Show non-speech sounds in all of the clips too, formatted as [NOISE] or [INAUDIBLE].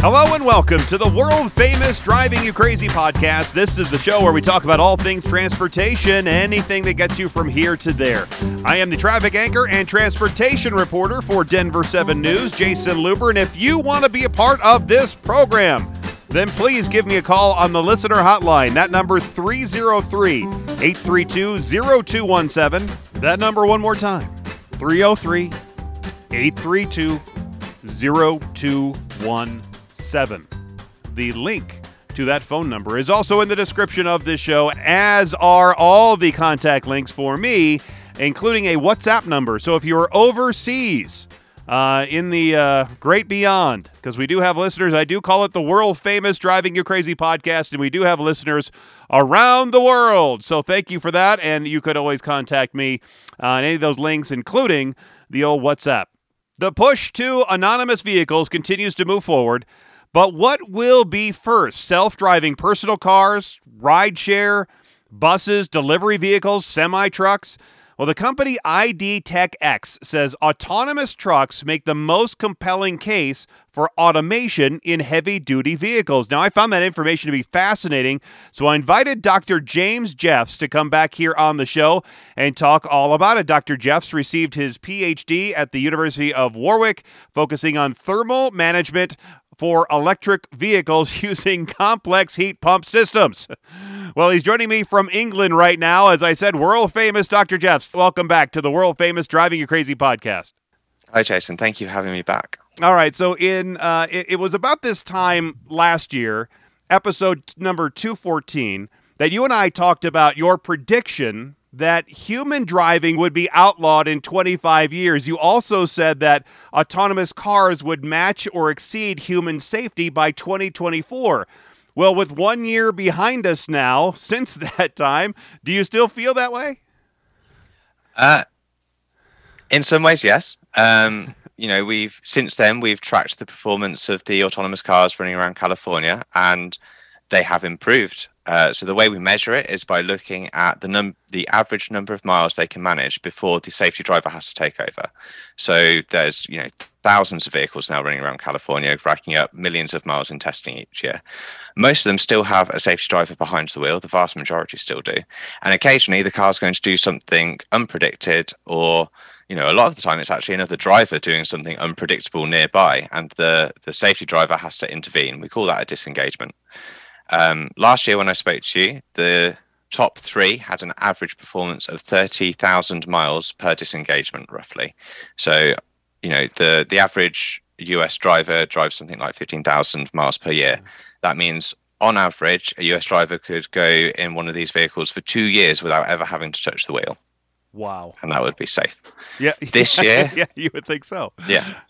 Hello and welcome to the world famous Driving You Crazy podcast. This is the show where we talk about all things transportation, anything that gets you from here to there. I am the traffic anchor and transportation reporter for Denver 7 News, Jayson Luber. And if you want to be a part of this program, then please give me a call on the listener hotline. That number 303 832 0217. That number one more time 303 832 0217 seven. The link to that phone number is also in the description of this show, as are all the contact links for me, including a WhatsApp number. So if you're overseas, uh, in the uh, great beyond, because we do have listeners. I do call it the world famous Driving You Crazy podcast, and we do have listeners around the world. So thank you for that. And you could always contact me on any of those links, including the old WhatsApp. The push to autonomous vehicles continues to move forward. But what will be first? Self driving personal cars, rideshare, buses, delivery vehicles, semi trucks? Well, the company IDTechEx says autonomous trucks make the most compelling case for automation in heavy duty vehicles. Now, I found that information to be fascinating, so I invited Dr. James Jeffs to come back here on the show and talk all about it. Dr. Jeffs received his PhD at the University of Warwick, focusing on thermal management for electric vehicles [LAUGHS] using complex heat pump systems. Well, he's joining me from England right now. As I said, world famous Dr. Jeffs. Welcome back to the world famous Driving You Crazy podcast. Hi, Jason. Thank you for having me back. All right. So, in uh, it, it was about this time last year, episode number 214, that you and I talked about your prediction that human driving would be outlawed in 25 years. You also said that autonomous cars would match or exceed human safety by 2024. Well, with one year behind us now, [LAUGHS] since that time, do you still feel that way? Uh, in some ways, yes. Um, you know, we've since then we've tracked the performance of the autonomous cars running around California, and they have improved. Uh, so the way we measure it is by looking at the num the average number of miles they can manage before the safety driver has to take over. So there's you know thousands of vehicles now running around California, racking up millions of miles in testing each year. Most of them still have a safety driver behind the wheel. The vast majority still do, and occasionally the car's going to do something unpredicted or you know, a lot of the time it's actually another driver doing something unpredictable nearby, and the the safety driver has to intervene. We call that a disengagement. Um, last year, when I spoke to you, the top three had an average performance of 30,000 miles per disengagement, roughly. So, you know, the, the average US driver drives something like 15,000 miles per year. That means, on average, a US driver could go in one of these vehicles for two years without ever having to touch the wheel. Wow. And that would be safe. Yeah. This [LAUGHS] year. yeah, you would think so. Yeah.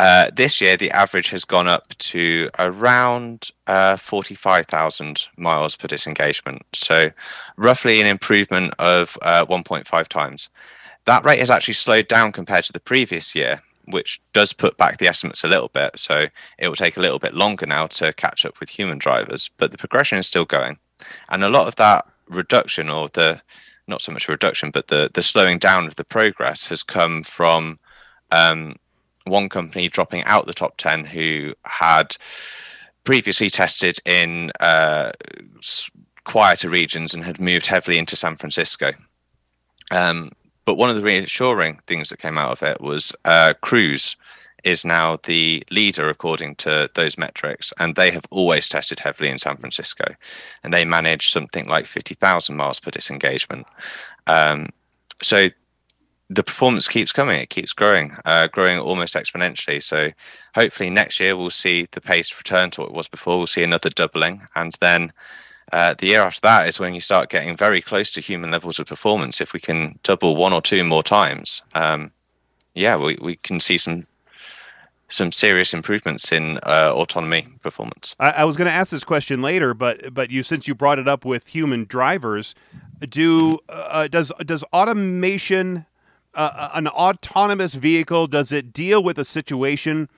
Uh, this year, the average has gone up to around uh, 45,000 miles per disengagement. So, roughly an improvement of uh, 1.5 times. That rate has actually slowed down compared to the previous year, which does put back the estimates a little bit. So, it will take a little bit longer now to catch up with human drivers, but the progression is still going. And a lot of that reduction, or the not so much reduction, but the, the slowing down of the progress has come from. Um, one company dropping out the top 10 who had previously tested in uh, quieter regions and had moved heavily into San Francisco. Um, but one of the reassuring things that came out of it was uh, Cruise is now the leader according to those metrics, and they have always tested heavily in San Francisco, and they manage something like fifty thousand miles per disengagement. Um, so the performance keeps coming it keeps growing uh, growing almost exponentially. So hopefully next year we'll see the pace return to what it was before. We'll see another doubling. And then uh, the year after that is when you start getting very close to human levels of performance. If we can double one or two more times um, yeah we, we can see some some serious improvements in uh, autonomy performance. I, I was going to ask this question later, but but you since you brought it up with human drivers, do uh, does does automation uh, an autonomous vehicle does it deal with a situation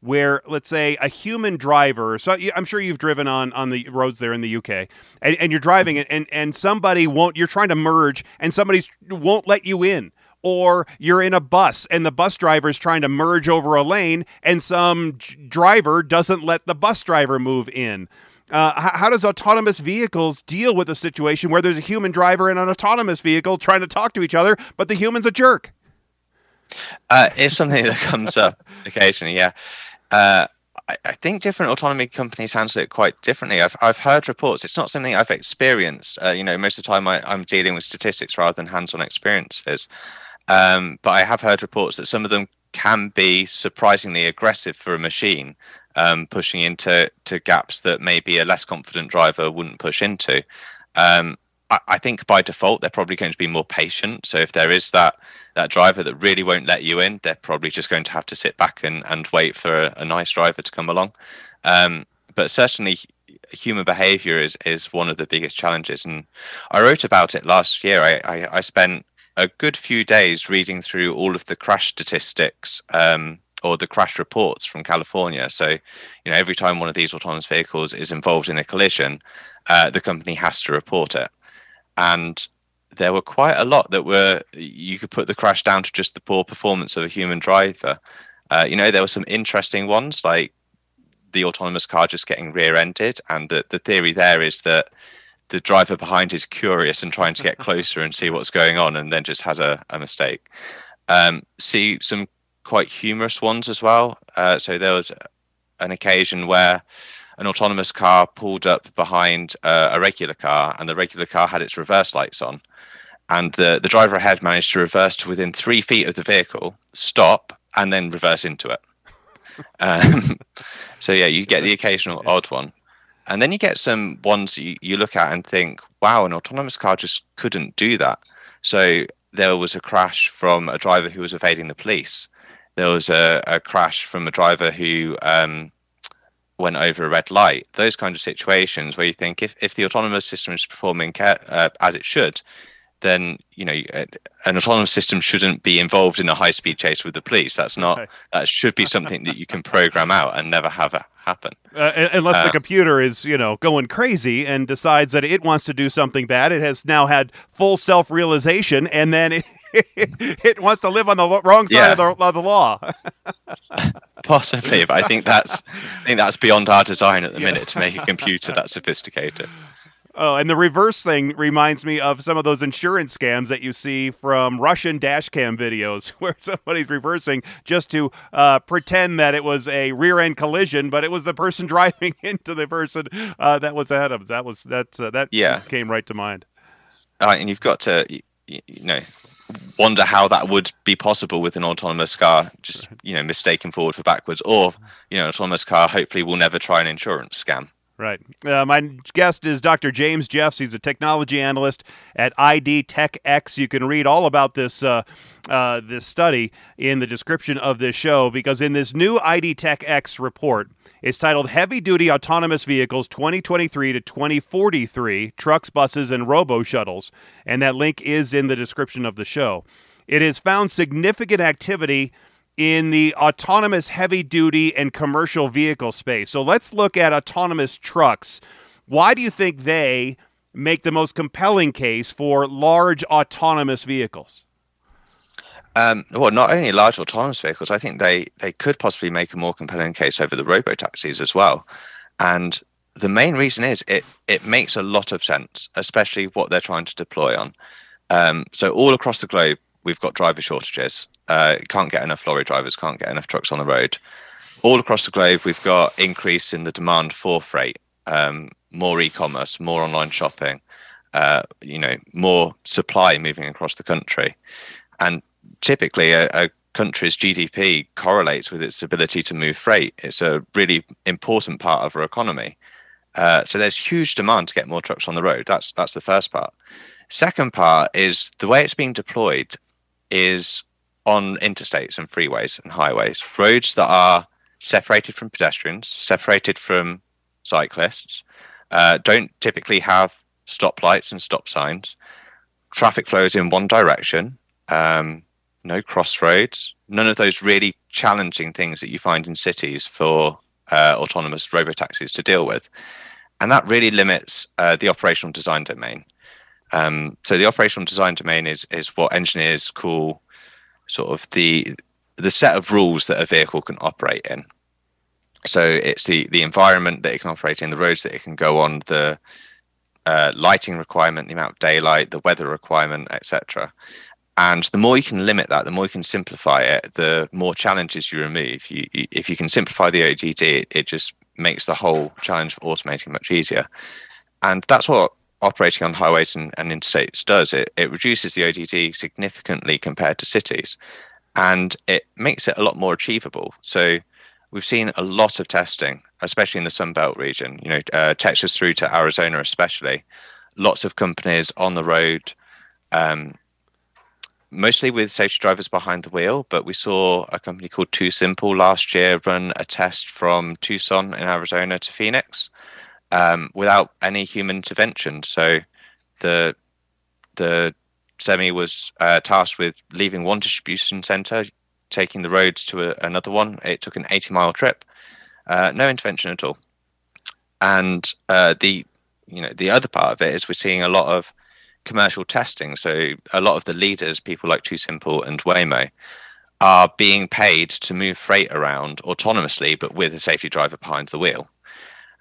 where let's say a human driver so i'm sure you've driven on on the roads there in the uk and, and you're driving it and and somebody won't you're trying to merge and somebody won't let you in or you're in a bus and the bus driver is trying to merge over a lane and some driver doesn't let the bus driver move in. Uh, how, does autonomous vehicles deal with a situation where there's a human driver in an autonomous vehicle trying to talk to each other, but the human's a jerk? Uh, it's something that comes up [LAUGHS] occasionally, yeah. Uh, I, I, think different autonomy companies handle it quite differently. I've, I've heard reports. It's not something I've experienced. Uh, you know, most of the time I, am dealing with statistics rather than hands-on experiences. Um, but I have heard reports that some of them can be surprisingly aggressive for a machine um, pushing into to gaps that maybe a less confident driver wouldn't push into. Um, I, I, think by default they're probably going to be more patient. So if there is that that driver that really won't let you in, they're probably just going to have to sit back and, and wait for a, a nice driver to come along. Um, but certainly human behavior is is one of the biggest challenges and i wrote about it last year i i, I spent a good few days reading through all of the crash statistics um, or the crash reports from California. So, you know, every time one of these autonomous vehicles is involved in a collision, uh, the company has to report it. And there were quite a lot that were you could put the crash down to just the poor performance of a human driver. Uh, you know, there were some interesting ones like the autonomous car just getting rear-ended, and the, the theory there is that the driver behind is curious and trying to get [LAUGHS] closer and see what's going on, and then just has a, a mistake. Um, see some quite humorous ones as well. Uh, so there was an occasion where an autonomous car pulled up behind uh, a regular car, and the regular car had its reverse lights on. And the, the driver ahead managed to reverse to within three feet of the vehicle, stop, and then reverse into it. [LAUGHS] Um, so, yeah, you get the occasional odd one. And then you get some ones you, you look at and think, wow, an autonomous car just couldn't do that. So, there was a crash from a driver who was evading the police there was a, a crash from a driver who um, went over a red light. Those kind of situations where you think if, if the autonomous system is performing care, uh, as it should, then you know an autonomous system shouldn't be involved in a high speed chase with the police. That's not okay. that should be something that you can program out and never have it happen. Uh, unless uh, the computer is you know going crazy and decides that it wants to do something bad. It has now had full self realization, and then it, [LAUGHS] it wants to live on the wrong side yeah. of, the, of, the, law. [LAUGHS] Possibly, but I think that's I think that's beyond our design at the yeah. minute to make a computer that sophisticated. Oh, and the reverse thing reminds me of some of those insurance scams that you see from Russian dashcam videos [LAUGHS] where somebody's reversing just to uh, pretend that it was a rear end collision, but it was the person driving into the person uh, that was ahead of. That was that's uh, that yeah. came right to mind. Uh, and you've got to you, you know wonder how that would be possible with an autonomous car just you know mistaken forward for backwards or you know autonomous car hopefully will never try an insurance scam right uh, my guest is dr james jeffs he's a technology analyst at IDTechEx you can read all about this uh, uh, this study in the description of this show because in this new IDTechEx report it's titled Heavy Duty Autonomous Vehicles 2023 to 2043 Trucks, Buses, and Robo Shuttles. And that link is in the description of the show. It has found significant activity in the autonomous heavy duty and commercial vehicle space. So let's look at autonomous trucks. Why do you think they make the most compelling case for large autonomous vehicles? Um, well, not only large autonomous vehicles, I think they they could possibly make a more compelling case over the robo taxis as well. And the main reason is it it makes a lot of sense, especially what they're trying to deploy on. Um, so all across the globe, we've got driver shortages. Uh, can't get enough lorry drivers, can't get enough trucks on the road. All across the globe, we've got increase in the demand for freight, um, more e-commerce, more online shopping, uh, you know, more supply moving across the country, and typically a, a country's GDP correlates with its ability to move freight. It's a really important part of our economy. Uh, so there's huge demand to get more trucks on the road. That's that's the first part. Second part is the way it's being deployed is on interstates and freeways and highways, roads that are separated from pedestrians, separated from cyclists, uh, don't typically have stoplights and stop signs. Traffic flows in one direction. Um, no crossroads, none of those really challenging things that you find in cities for uh, autonomous robo taxis to deal with. And that really limits uh, the operational design domain. Um, so the operational design domain is is what engineers call sort of the the set of rules that a vehicle can operate in. So it's the the environment that it can operate in, the roads that it can go on, the uh, lighting requirement, the amount of daylight, the weather requirement, etc. And the more you can limit that, the more you can simplify it, the more challenges you remove. You, you, if you can simplify the ODD, it, it just makes the whole challenge of automating much easier. And that's what operating on highways and, and interstates does. It, it reduces the ODD significantly compared to cities and it makes it a lot more achievable. So we've seen a lot of testing, especially in the Sunbelt region, you know, uh, Texas through to Arizona, especially. Lots of companies on the road, um, mostly with safety drivers behind the wheel. But we saw a company called TuSimple last year run a test from Tucson in Arizona to Phoenix um, without any human intervention. So the the semi was uh, tasked with leaving one distribution center, taking the roads to a, another one. It took an 80 mile trip, uh, no intervention at all. And uh, the you know the other part of it is we're seeing a lot of commercial testing. So a lot of the leaders, people like TuSimple and Waymo, are being paid to move freight around autonomously, but with a safety driver behind the wheel.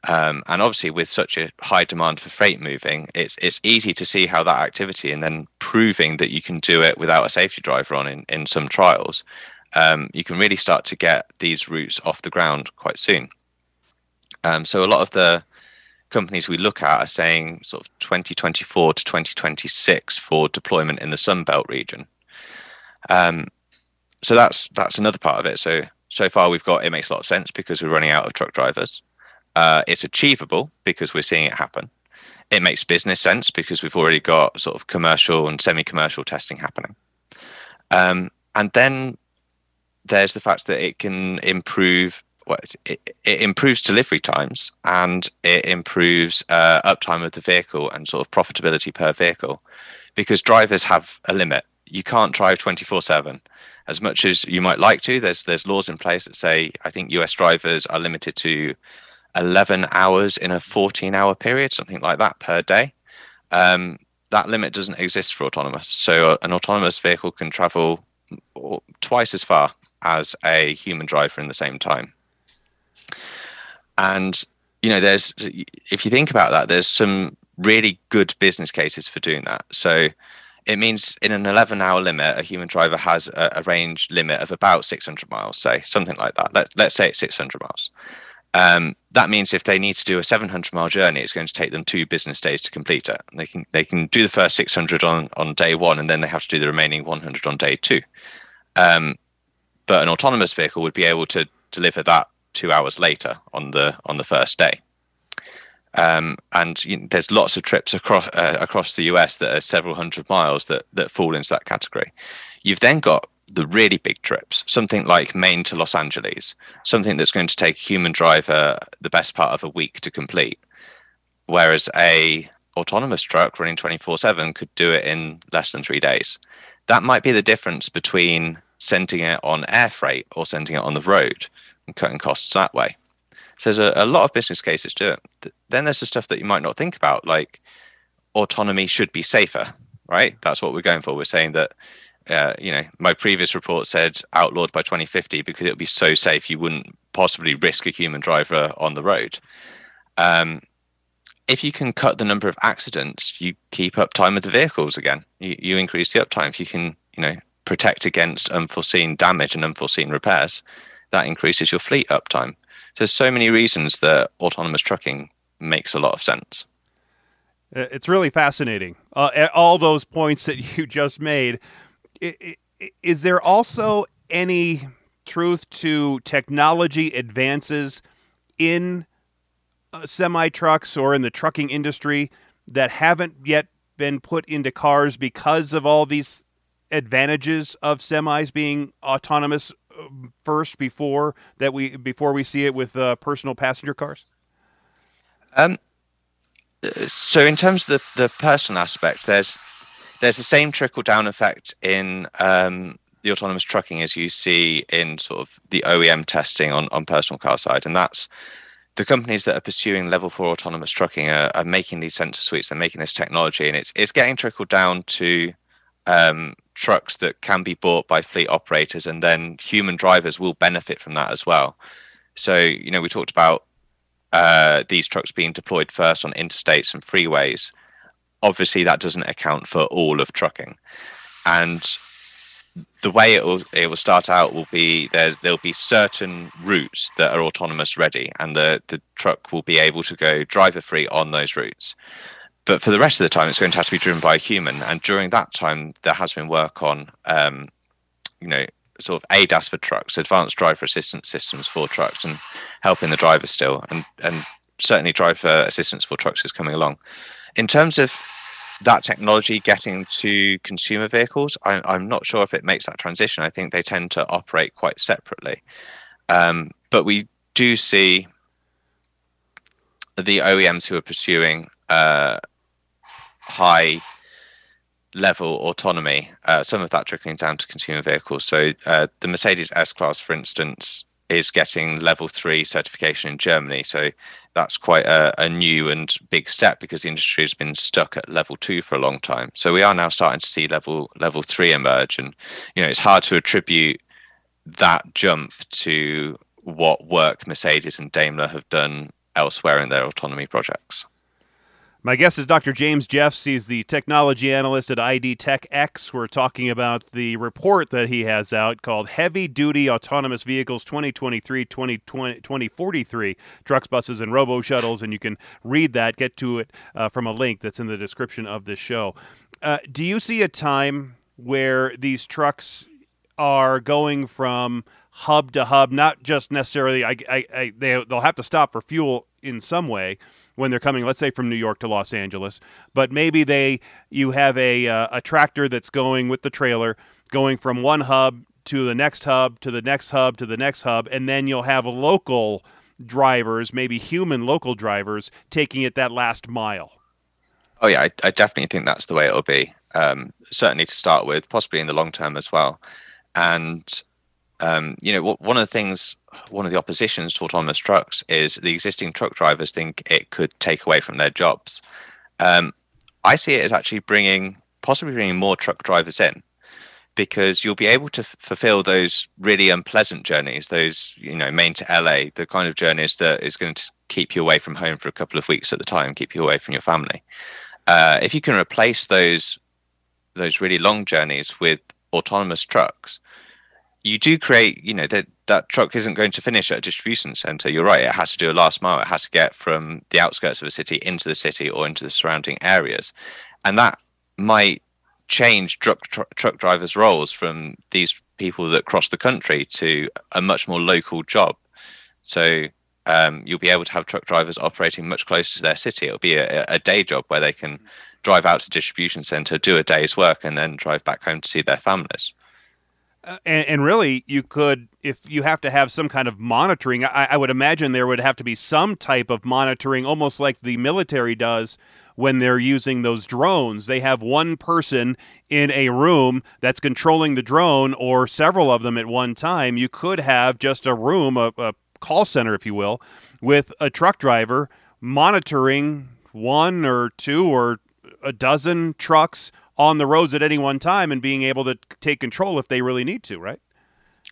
Um, and obviously, with such a high demand for freight moving, it's it's easy to see how that activity and then proving that you can do it without a safety driver on in, in some trials, um, you can really start to get these routes off the ground quite soon. Um, so a lot of the companies we look at are saying sort of 2024 to 2026 for deployment in the Sunbelt region. Um, so that's that's another part of it. So so far we've got it makes a lot of sense because we're running out of truck drivers. Uh, it's achievable because we're seeing it happen. It makes business sense because we've already got sort of commercial and semi-commercial testing happening. Um, and then there's the fact that it can improve what it, it improves delivery times and it improves uh, uptime of the vehicle and sort of profitability per vehicle because drivers have a limit. You can't drive 24 7 as much as you might like to. There's there's laws in place that say I think US drivers are limited to 11 hours in a 14 hour period, something like that per day. Um, that limit doesn't exist for autonomous. So uh, an autonomous vehicle can travel twice as far as a human driver in the same time. And you know, there's if you think about that, there's some really good business cases for doing that. So it means in an 11 hour limit, a human driver has a, a range limit of about 600 miles, say something like that. Let, let's say it's 600 miles. Um, that means if they need to do a 700 mile journey, it's going to take them two business days to complete it. They can they can do the first 600 on on day one, and then they have to do the remaining 100 on day two. Um, but an autonomous vehicle would be able to deliver that two hours later on the on the first day. Um, and you know, there's lots of trips across uh, across the US that are several hundred miles that that fall into that category. You've then got the really big trips, something like Maine to Los Angeles, something that's going to take a human driver the best part of a week to complete, whereas a autonomous truck running 24/7 could do it in less than 3 days. That might be the difference between sending it on air freight or sending it on the road and cutting costs that way. So there's a, a lot of business cases to it. Then there's the stuff that you might not think about, like autonomy should be safer, right? That's what we're going for. We're saying that uh, you know, my previous report said outlawed by 2050 because it would be so safe you wouldn't possibly risk a human driver on the road. Um, if you can cut the number of accidents, you keep up time of the vehicles again. You, you increase the uptime. If you can, you know, protect against unforeseen damage and unforeseen repairs, that increases your fleet uptime. So there's so many reasons that autonomous trucking makes a lot of sense. It's really fascinating. Uh, all those points that [LAUGHS] you just made is there also any truth to technology advances in uh, semi trucks or in the trucking industry that haven't yet been put into cars because of all these advantages of semis being autonomous uh, first before that we before we see it with uh, personal passenger cars? Um, so in terms of the the personal aspect, there's there's the same trickle down effect in um, the autonomous trucking as you see in sort of the OEM testing on, on personal car side. And that's the companies that are pursuing level four autonomous trucking are, are making these sensor suites and making this technology. And it's, it's getting trickled down to um, trucks that can be bought by fleet operators, and then human drivers will benefit from that as well. So, you know, we talked about uh, these trucks being deployed first on interstates and freeways. Obviously, that doesn't account for all of trucking, and the way it will it will start out will be there there'll be certain routes that are autonomous ready and the the truck will be able to go driver free on those routes. But for the rest of the time it's going to have to be driven by a human. And during that time there has been work on um, you know sort of ADAS for trucks advanced driver assistance systems for trucks and helping the driver still. And and certainly driver assistance for trucks is coming along in terms of that technology getting to consumer vehicles, I, I'm not sure if it makes that transition. I think they tend to operate quite separately. Um, but we do see the OEMs who are pursuing uh, high level autonomy, uh, some of that trickling down to consumer vehicles. So uh, the Mercedes S Class, for instance, is getting level three certification in Germany. So that's quite a, a, new and big step because the industry has been stuck at level two for a long time. So we are now starting to see level level three emerge, and you know it's hard to attribute that jump to what work Mercedes and Daimler have done elsewhere in their autonomy projects. My guest is Dr. James Jeffs. He's the technology analyst at IDTechEx. We're talking about the report that he has out called Heavy Duty Autonomous Vehicles 2023 2043 Trucks, Buses, and Robo Shuttles. And you can read that, get to it uh, from a link that's in the description of this show. Uh, do you see a time where these trucks are going from hub to hub, not just necessarily, I, I, I, they, they'll have to stop for fuel in some way when they're coming, let's say from New York to Los Angeles, but maybe they you have a uh, a tractor that's going with the trailer going from one hub to the next hub to the next hub to the next hub, and then you'll have local drivers, maybe human local drivers, taking it that last mile. Oh yeah, I, I definitely think that's the way it'll be. Um, certainly to start with, possibly in the long term as well. And um, you know, one of the things, one of the oppositions to autonomous trucks is the existing truck drivers think it could take away from their jobs. Um, I see it as actually bringing, possibly bringing more truck drivers in, because you'll be able to f- fulfill those really unpleasant journeys, those you know, Maine to LA, the kind of journeys that is going to keep you away from home for a couple of weeks at the time, keep you away from your family. Uh, if you can replace those those really long journeys with autonomous trucks, you do create, you know, that that truck isn't going to finish at a distribution center. You're right; it has to do a last mile. It has to get from the outskirts of a city into the city or into the surrounding areas, and that might change truck tr- truck drivers' roles from these people that cross the country to a much more local job. So um, you'll be able to have truck drivers operating much closer to their city. It'll be a, a day job where they can drive out to distribution center, do a day's work, and then drive back home to see their families. Uh, and, and, really, you could, if you have to have some kind of monitoring, I, I, would imagine there would have to be some type of monitoring, almost like the military does when they're using those drones. They have one person in a room that's controlling the drone, or several of them at one time. You could have just a room, a, a call center, if you will, with a truck driver monitoring one or two or a dozen trucks on the roads at any one time and being able to take control if they really need to, right?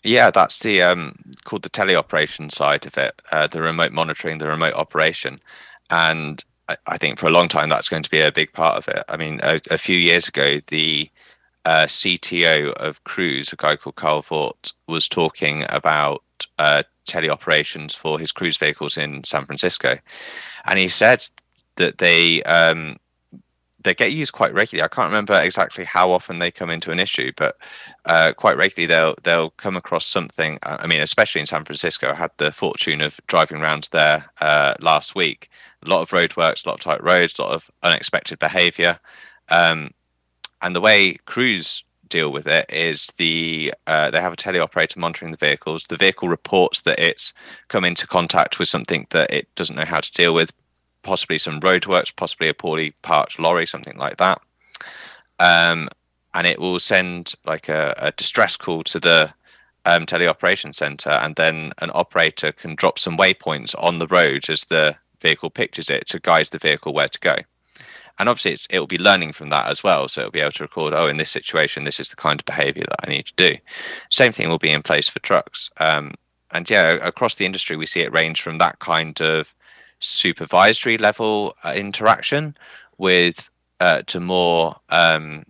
Yeah, that's the um, called the teleoperation side of it, uh, the remote monitoring, the remote operation, and I, I, think for a long time that's going to be a big part of it. I mean, a, a few years ago, the uh, CTO of Cruise, a guy called Kyle Vogt, was talking about uh, teleoperations for his cruise vehicles in San Francisco, and he said that they um, they get used quite regularly. I can't remember exactly how often they come into an issue, but uh, quite regularly they'll they'll come across something. Uh, I mean, especially in San Francisco, I had the fortune of driving around there uh, last week. A lot of roadworks, a lot of tight roads, a lot of unexpected behaviour, um, and the way Cruise deal with it is the uh, they have a teleoperator monitoring the vehicles. The vehicle reports that it's come into contact with something that it doesn't know how to deal with, possibly some roadworks, possibly a poorly parked lorry, something like that. Um, and it will send like a, a distress call to the um, teleoperation center, and then an operator can drop some waypoints on the road as the vehicle pictures it to guide the vehicle where to go. and obviously it will be learning from that as well so it'll be able to record oh in this situation this is the kind of behavior that i need to do same thing will be in place for trucks um, and yeah across the industry we see it range from that kind of supervisory level uh, interaction with uh, to more um,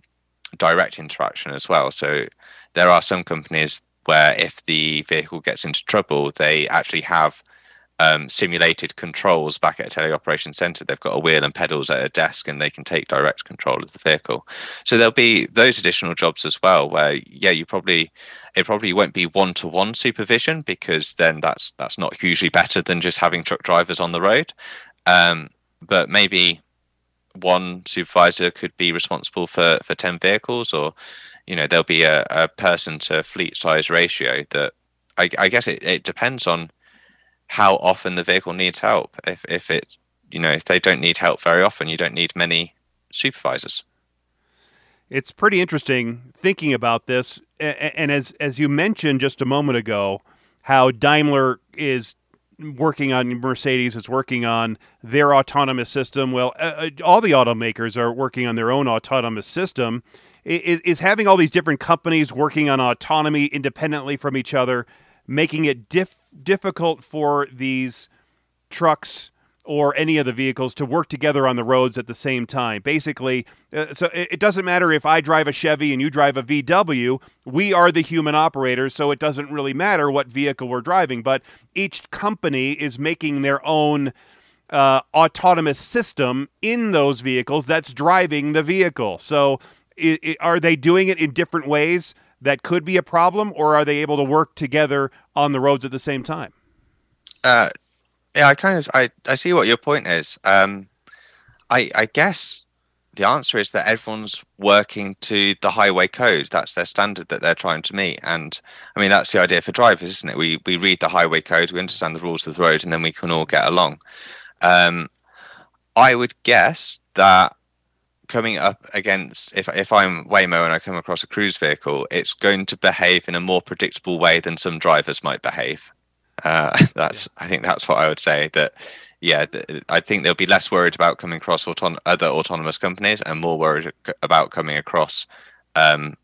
direct interaction as well so there are some companies where if the vehicle gets into trouble they actually have um, simulated controls back at a teleoperation center. They've got a wheel and pedals at a desk, and they can take direct control of the vehicle. So there'll be those additional jobs as well, where yeah, you probably it probably won't be one to one supervision because then that's that's not hugely better than just having truck drivers on the road. Um, but maybe one supervisor could be responsible for for 10 vehicles or you know there'll be a, a person to fleet size ratio that I, I guess it, it depends on how often the vehicle needs help. If if it you know if they don't need help very often, you don't need many supervisors. It's pretty interesting thinking about this, and as as you mentioned just a moment ago, how Daimler is working on Mercedes is working on their autonomous system. Well, uh, all the automakers are working on their own autonomous system. Is, is having all these different companies working on autonomy independently from each other making it diff- difficult for these trucks or any of the vehicles to work together on the roads at the same time. Basically, uh, so it, it, doesn't matter if I drive a Chevy and you drive a VW, we are the human operators, so it doesn't really matter what vehicle we're driving. But each company is making their own uh, autonomous system in those vehicles that's driving the vehicle. So it, it, are they doing it in different ways? that could be a problem, or are they able to work together on the roads at the same time? Uh, yeah, I kind of I, I see what your point is. Um, I I guess the answer is that everyone's working to the highway code. That's their standard that they're trying to meet. And I mean, that's the idea for drivers, isn't it? We we read the highway code, we understand the rules of the road, and then we can all get along. Um, I would guess that coming up against if if I'm Waymo and I come across a cruise vehicle, it's going to behave in a more predictable way than some drivers might behave. Uh, [LAUGHS] that's. I think that's what I would say. That yeah, th- I think they'll be less worried about coming across auton- other autonomous companies and more worried about coming across um,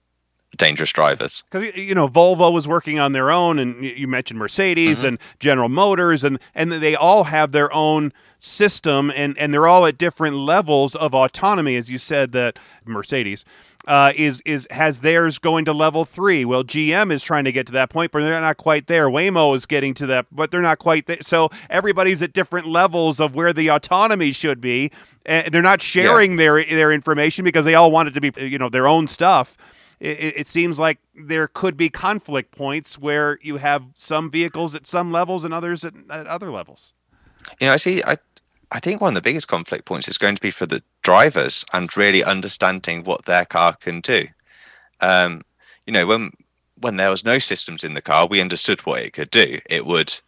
dangerous drivers. Because you know Volvo was working on their own, and you mentioned Mercedes mm-hmm. and General Motors, and and they all have their own system and, and they're all at different levels of autonomy as you said that mercedes uh, is is has theirs going to level three? Well gm is trying to get to that point but they're not quite there. Waymo is getting to that but they're not quite there. So everybody's at different levels of where the autonomy should be and they're not sharing yeah. their their information because they all want it to be you know their own stuff. It, it, seems like there could be conflict points where you have some vehicles at some levels and others at, at other levels. You know i see i I think one of the biggest conflict points is going to be for the drivers and really understanding what their car can do. Um, you know, when when there was no systems in the car, we understood what it could do. It would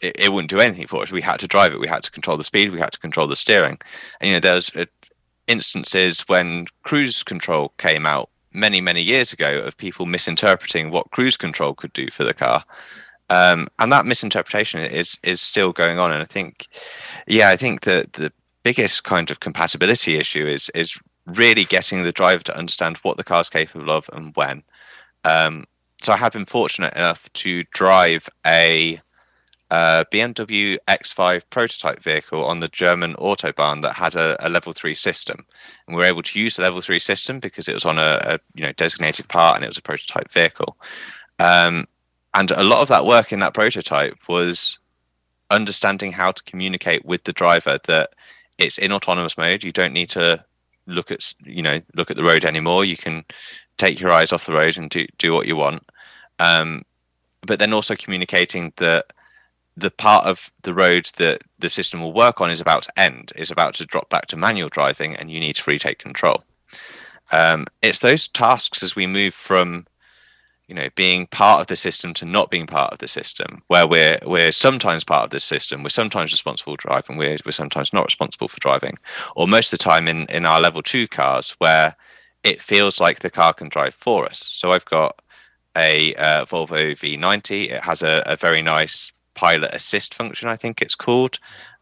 it, it wouldn't do anything for us. We had to drive it. We had to control the speed. We had to control the steering. And you know, there's uh, instances when cruise control came out many many years ago of people misinterpreting what cruise control could do for the car um, and that misinterpretation is is still going on. And I think, yeah, I think that the biggest kind of compatibility issue is is really getting the driver to understand what the car's capable of and when. Um, so I have been fortunate enough to drive a uh, BMW X5 prototype vehicle on the German autobahn that had a, a, level three system, and we were able to use the level three system because it was on a, a you know designated part and it was a prototype vehicle. Um, and a lot of that work in that prototype was understanding how to communicate with the driver that it's in autonomous mode. You don't need to look at you know look at the road anymore. You can take your eyes off the road and do do what you want. Um, but then also communicating that the part of the road that the system will work on is about to end is about to drop back to manual driving and you need to retake control. Um, it's those tasks as we move from you know being part of the system to not being part of the system where we're we're sometimes part of the system we're sometimes responsible for driving we're, we're sometimes not responsible for driving or most of the time in in our level two cars where it feels like the car can drive for us so i've got a uh, volvo v90 it has a, a very nice pilot assist function i think it's called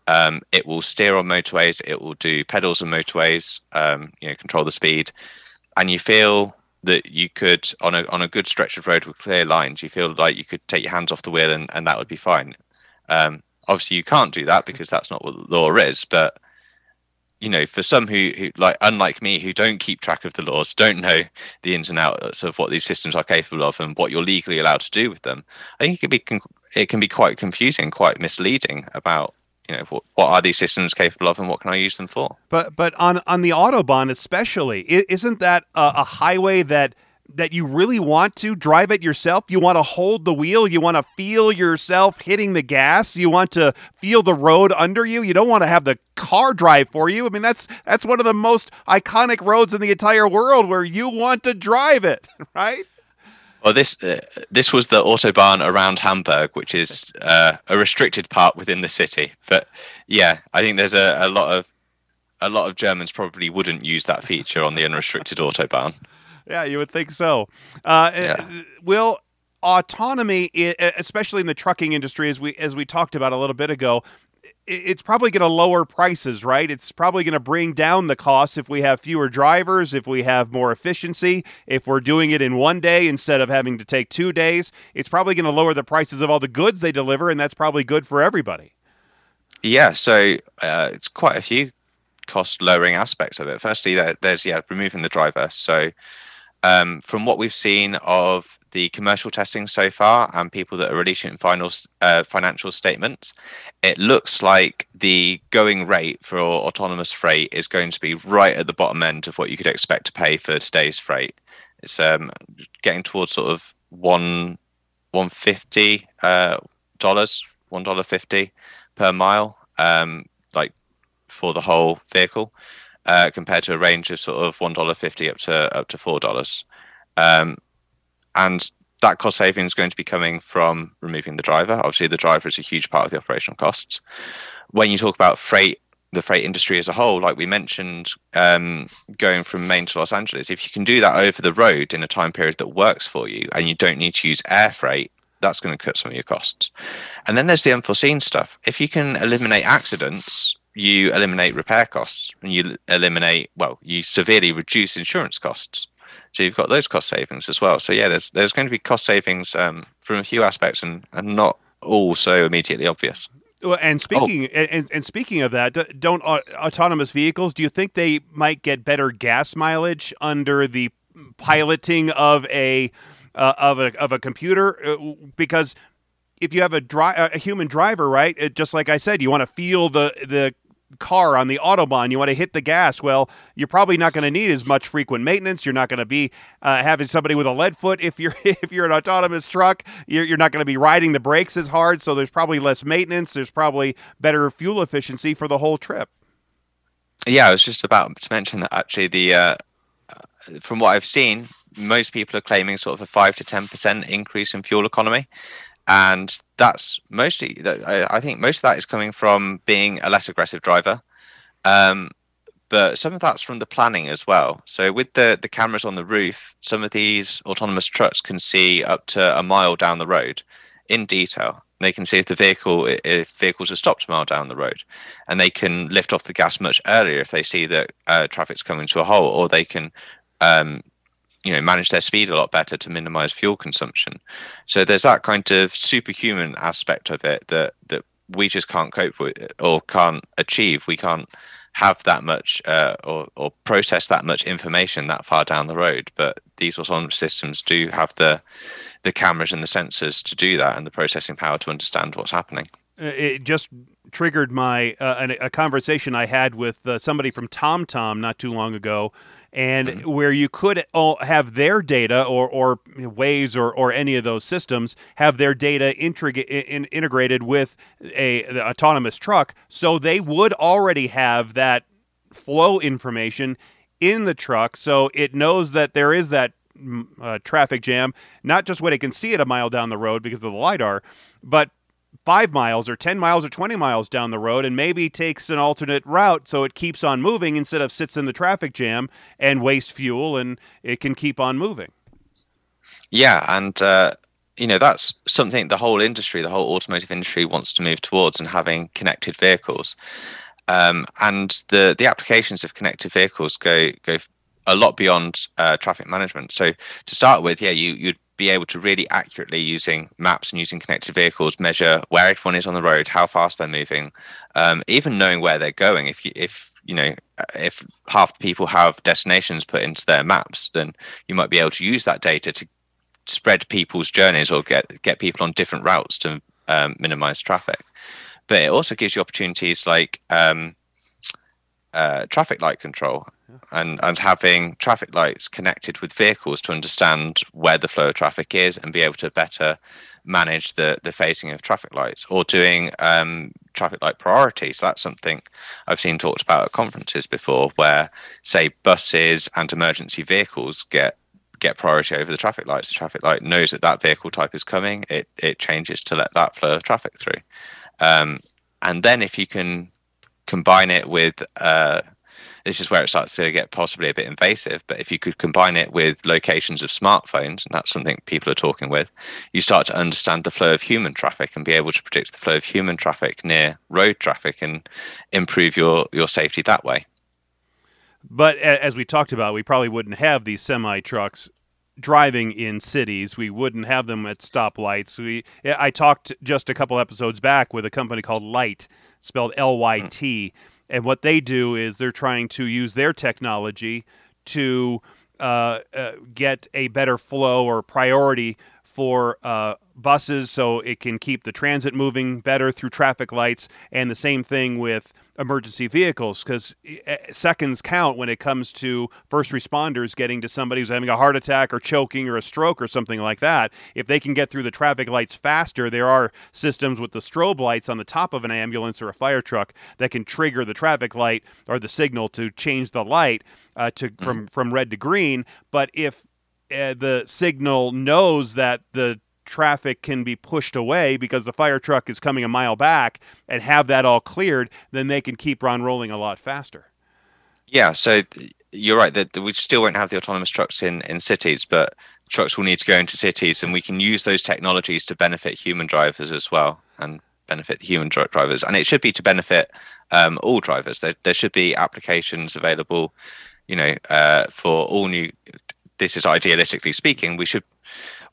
Um, it will steer on motorways. It will do pedals on motorways. Um, you know, control the speed, and you feel that you could on a on a good stretch of road with clear lines. You feel like you could take your hands off the wheel and, and that would be fine. Um, obviously, you can't do that because that's not what the law is. But you know, for some who, who like unlike me who don't keep track of the laws, don't know the ins and outs of what these systems are capable of and what you're legally allowed to do with them, I think it can be it can be quite confusing, quite misleading about you know what, what are these systems capable of and what can I use them for. But but on on the autobahn especially, isn't that a, a highway that that you really want to drive it yourself. You want to hold the wheel. You want to feel yourself hitting the gas. You want to feel the road under you. You don't want to have the car drive for you. I mean, that's that's one of the most iconic roads in the entire world where you want to drive it, [LAUGHS] right? Well, this uh, this was the autobahn around Hamburg, which is uh, a restricted part within the city. But yeah, I think there's a, a lot of a lot of Germans probably wouldn't use that feature on the unrestricted autobahn. Yeah, you would think so. Uh, yeah. Uh, will autonomy, especially in the trucking industry, as we as we talked about a little bit ago, it's probably going to lower prices, right? It's probably going to bring down the costs if we have fewer drivers, if we have more efficiency, if we're doing it in one day instead of having to take two days. It's probably going to lower the prices of all the goods they deliver, and that's probably good for everybody. Yeah, so uh, it's quite a few cost lowering aspects of it. Firstly, there's yeah removing the driver. So um, from what we've seen of the commercial testing so far and people that are releasing final uh, financial statements, it looks like the going rate for autonomous freight is going to be right at the bottom end of what you could expect to pay for today's freight. It's um, getting towards sort of one one fifty uh, dollars, one dollar fifty per mile, um, like for the whole vehicle uh, compared to a range of sort of one dollar fifty up to up to four dollars, um, and that cost saving is going to be coming from removing the driver. Obviously, the driver is a huge part of the operational costs. When you talk about freight, the freight industry as a whole, like we mentioned, um, going from Maine to Los Angeles, if you can do that over the road in a time period that works for you, and you don't need to use air freight, that's going to cut some of your costs. And then there's the unforeseen stuff. If you can eliminate accidents you eliminate repair costs and you eliminate well you severely reduce insurance costs so you've got those cost savings as well so yeah there's there's going to be cost savings um, from a few aspects and, and not all so immediately obvious well, and speaking oh. and, and speaking of that, don't uh, autonomous vehicles? Do you think they might get better gas mileage under the piloting of a uh, of a of a computer? Uh, because if you have a dri- a human driver, right? It, just like I said, you want to feel the the car on the autobahn, you want to hit the gas. Well, you're probably not going to need as much frequent maintenance. You're not going to be uh, having somebody with a lead foot if you're [LAUGHS] if you're an autonomous truck. You're, you're not going to be riding the brakes as hard, so there's probably less maintenance. There's probably better fuel efficiency for the whole trip. Yeah, I was just about to mention that actually. The uh, from what I've seen, most people are claiming sort of a five to ten percent increase in fuel economy and that's mostly I think most of that is coming from being a less aggressive driver. Um, but some of that's from the planning as well. So with the the cameras on the roof, some of these autonomous trucks can see up to a mile down the road in detail. They can see if the vehicle if vehicles are stopped a mile down the road, and they can lift off the gas much earlier if they see that uh, traffic's coming to a halt, or they can um, you know manage their speed a lot better to minimize fuel consumption. So there's that kind of superhuman aspect of it that that we just can't cope with or can't achieve. We can't have that much uh, or, or process that much information that far down the road. But these autonomous systems do have the the cameras and the sensors to do that and the processing power to understand what's happening. Uh, it just triggered my uh, a, conversation I had with uh, somebody from TomTom not too long ago and mm-hmm. where you could have their data or, or Waze or, or any of those systems have their data intrig- in, integrated with a autonomous truck, so they would already have that flow information in the truck, so it knows that there is that mm, uh, traffic jam, not just when it can see it a mile down the road because of the lidar, but five miles or 10 miles or 20 miles down the road and maybe takes an alternate route so it keeps on moving instead of sits in the traffic jam and waste fuel and it can keep on moving. Yeah. And, uh, you know that's something the whole industry, the whole automotive industry wants to move towards, and having connected vehicles. Um, and the the applications of connected vehicles go go a lot beyond uh, traffic management. So to start with, yeah, you you'd be able to really accurately using maps and using connected vehicles measure where everyone is on the road, how fast they're moving, um, even knowing where they're going. If you if you know if half the people have destinations put into their maps, then you might be able to use that data to spread people's journeys or get get people on different routes to um, minimize traffic. But it also gives you opportunities like um, uh, traffic light control and and having traffic lights connected with vehicles to understand where the flow of traffic is and be able to better manage the the phasing of traffic lights or doing um, traffic light priorities. That's something I've seen talked about at conferences before, where say buses and emergency vehicles get get priority over the traffic lights. The traffic light knows that that vehicle type is coming. It it changes to let that flow of traffic through. Um, and then if you can combine it with uh, this is where it starts to get possibly a bit invasive. But if you could combine it with locations of smartphones, and that's something people are talking with, you start to understand the flow of human traffic and be able to predict the flow of human traffic near road traffic and improve your your safety that way. But as we talked about, we probably wouldn't have these semi trucks driving in cities. We wouldn't have them at stoplights. We I talked just a couple episodes back with a company called Lyt, spelled L Y T, hmm. And what they do is they're trying to use their technology to uh, uh, get a better flow or priority for uh, buses so it can keep the transit moving better through traffic lights. And the same thing with emergency vehicles because seconds count when it comes to first responders getting to somebody who's having a heart attack or choking or a stroke or something like that. If they can get through the traffic lights faster, there are systems with the strobe lights on the top of an ambulance or a fire truck that can trigger the traffic light or the signal to change the light uh, to from from red to green. But if uh, the signal knows that the traffic can be pushed away because the fire truck is coming a mile back and have that all cleared, then they can keep on rolling a lot faster. Yeah, so you're right that we still won't have the autonomous trucks in in cities, but trucks will need to go into cities, and we can use those technologies to benefit human drivers as well and benefit human drivers. And it should be to benefit um, all drivers. There, there should be applications available, you know, uh, for all new. This is idealistically speaking. We should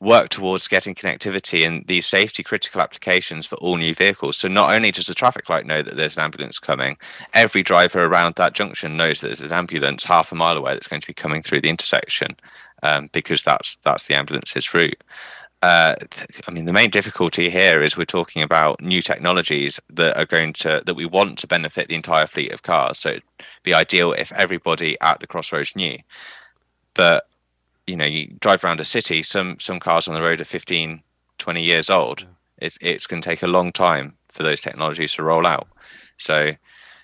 work towards getting connectivity in these safety critical applications for all new vehicles. So not only does the traffic light know that there's an ambulance coming, every driver around that junction knows that there's an ambulance half a mile away that's going to be coming through the intersection um, because that's that's the ambulance's route. Uh, I mean, the main difficulty here is we're talking about new technologies that are going to that we want to benefit the entire fleet of cars. So it'd be ideal if everybody at the crossroads knew. But you know you drive around a city some some cars on the road are 15 20 years old. It's it's going to take a long time for those technologies to roll out. So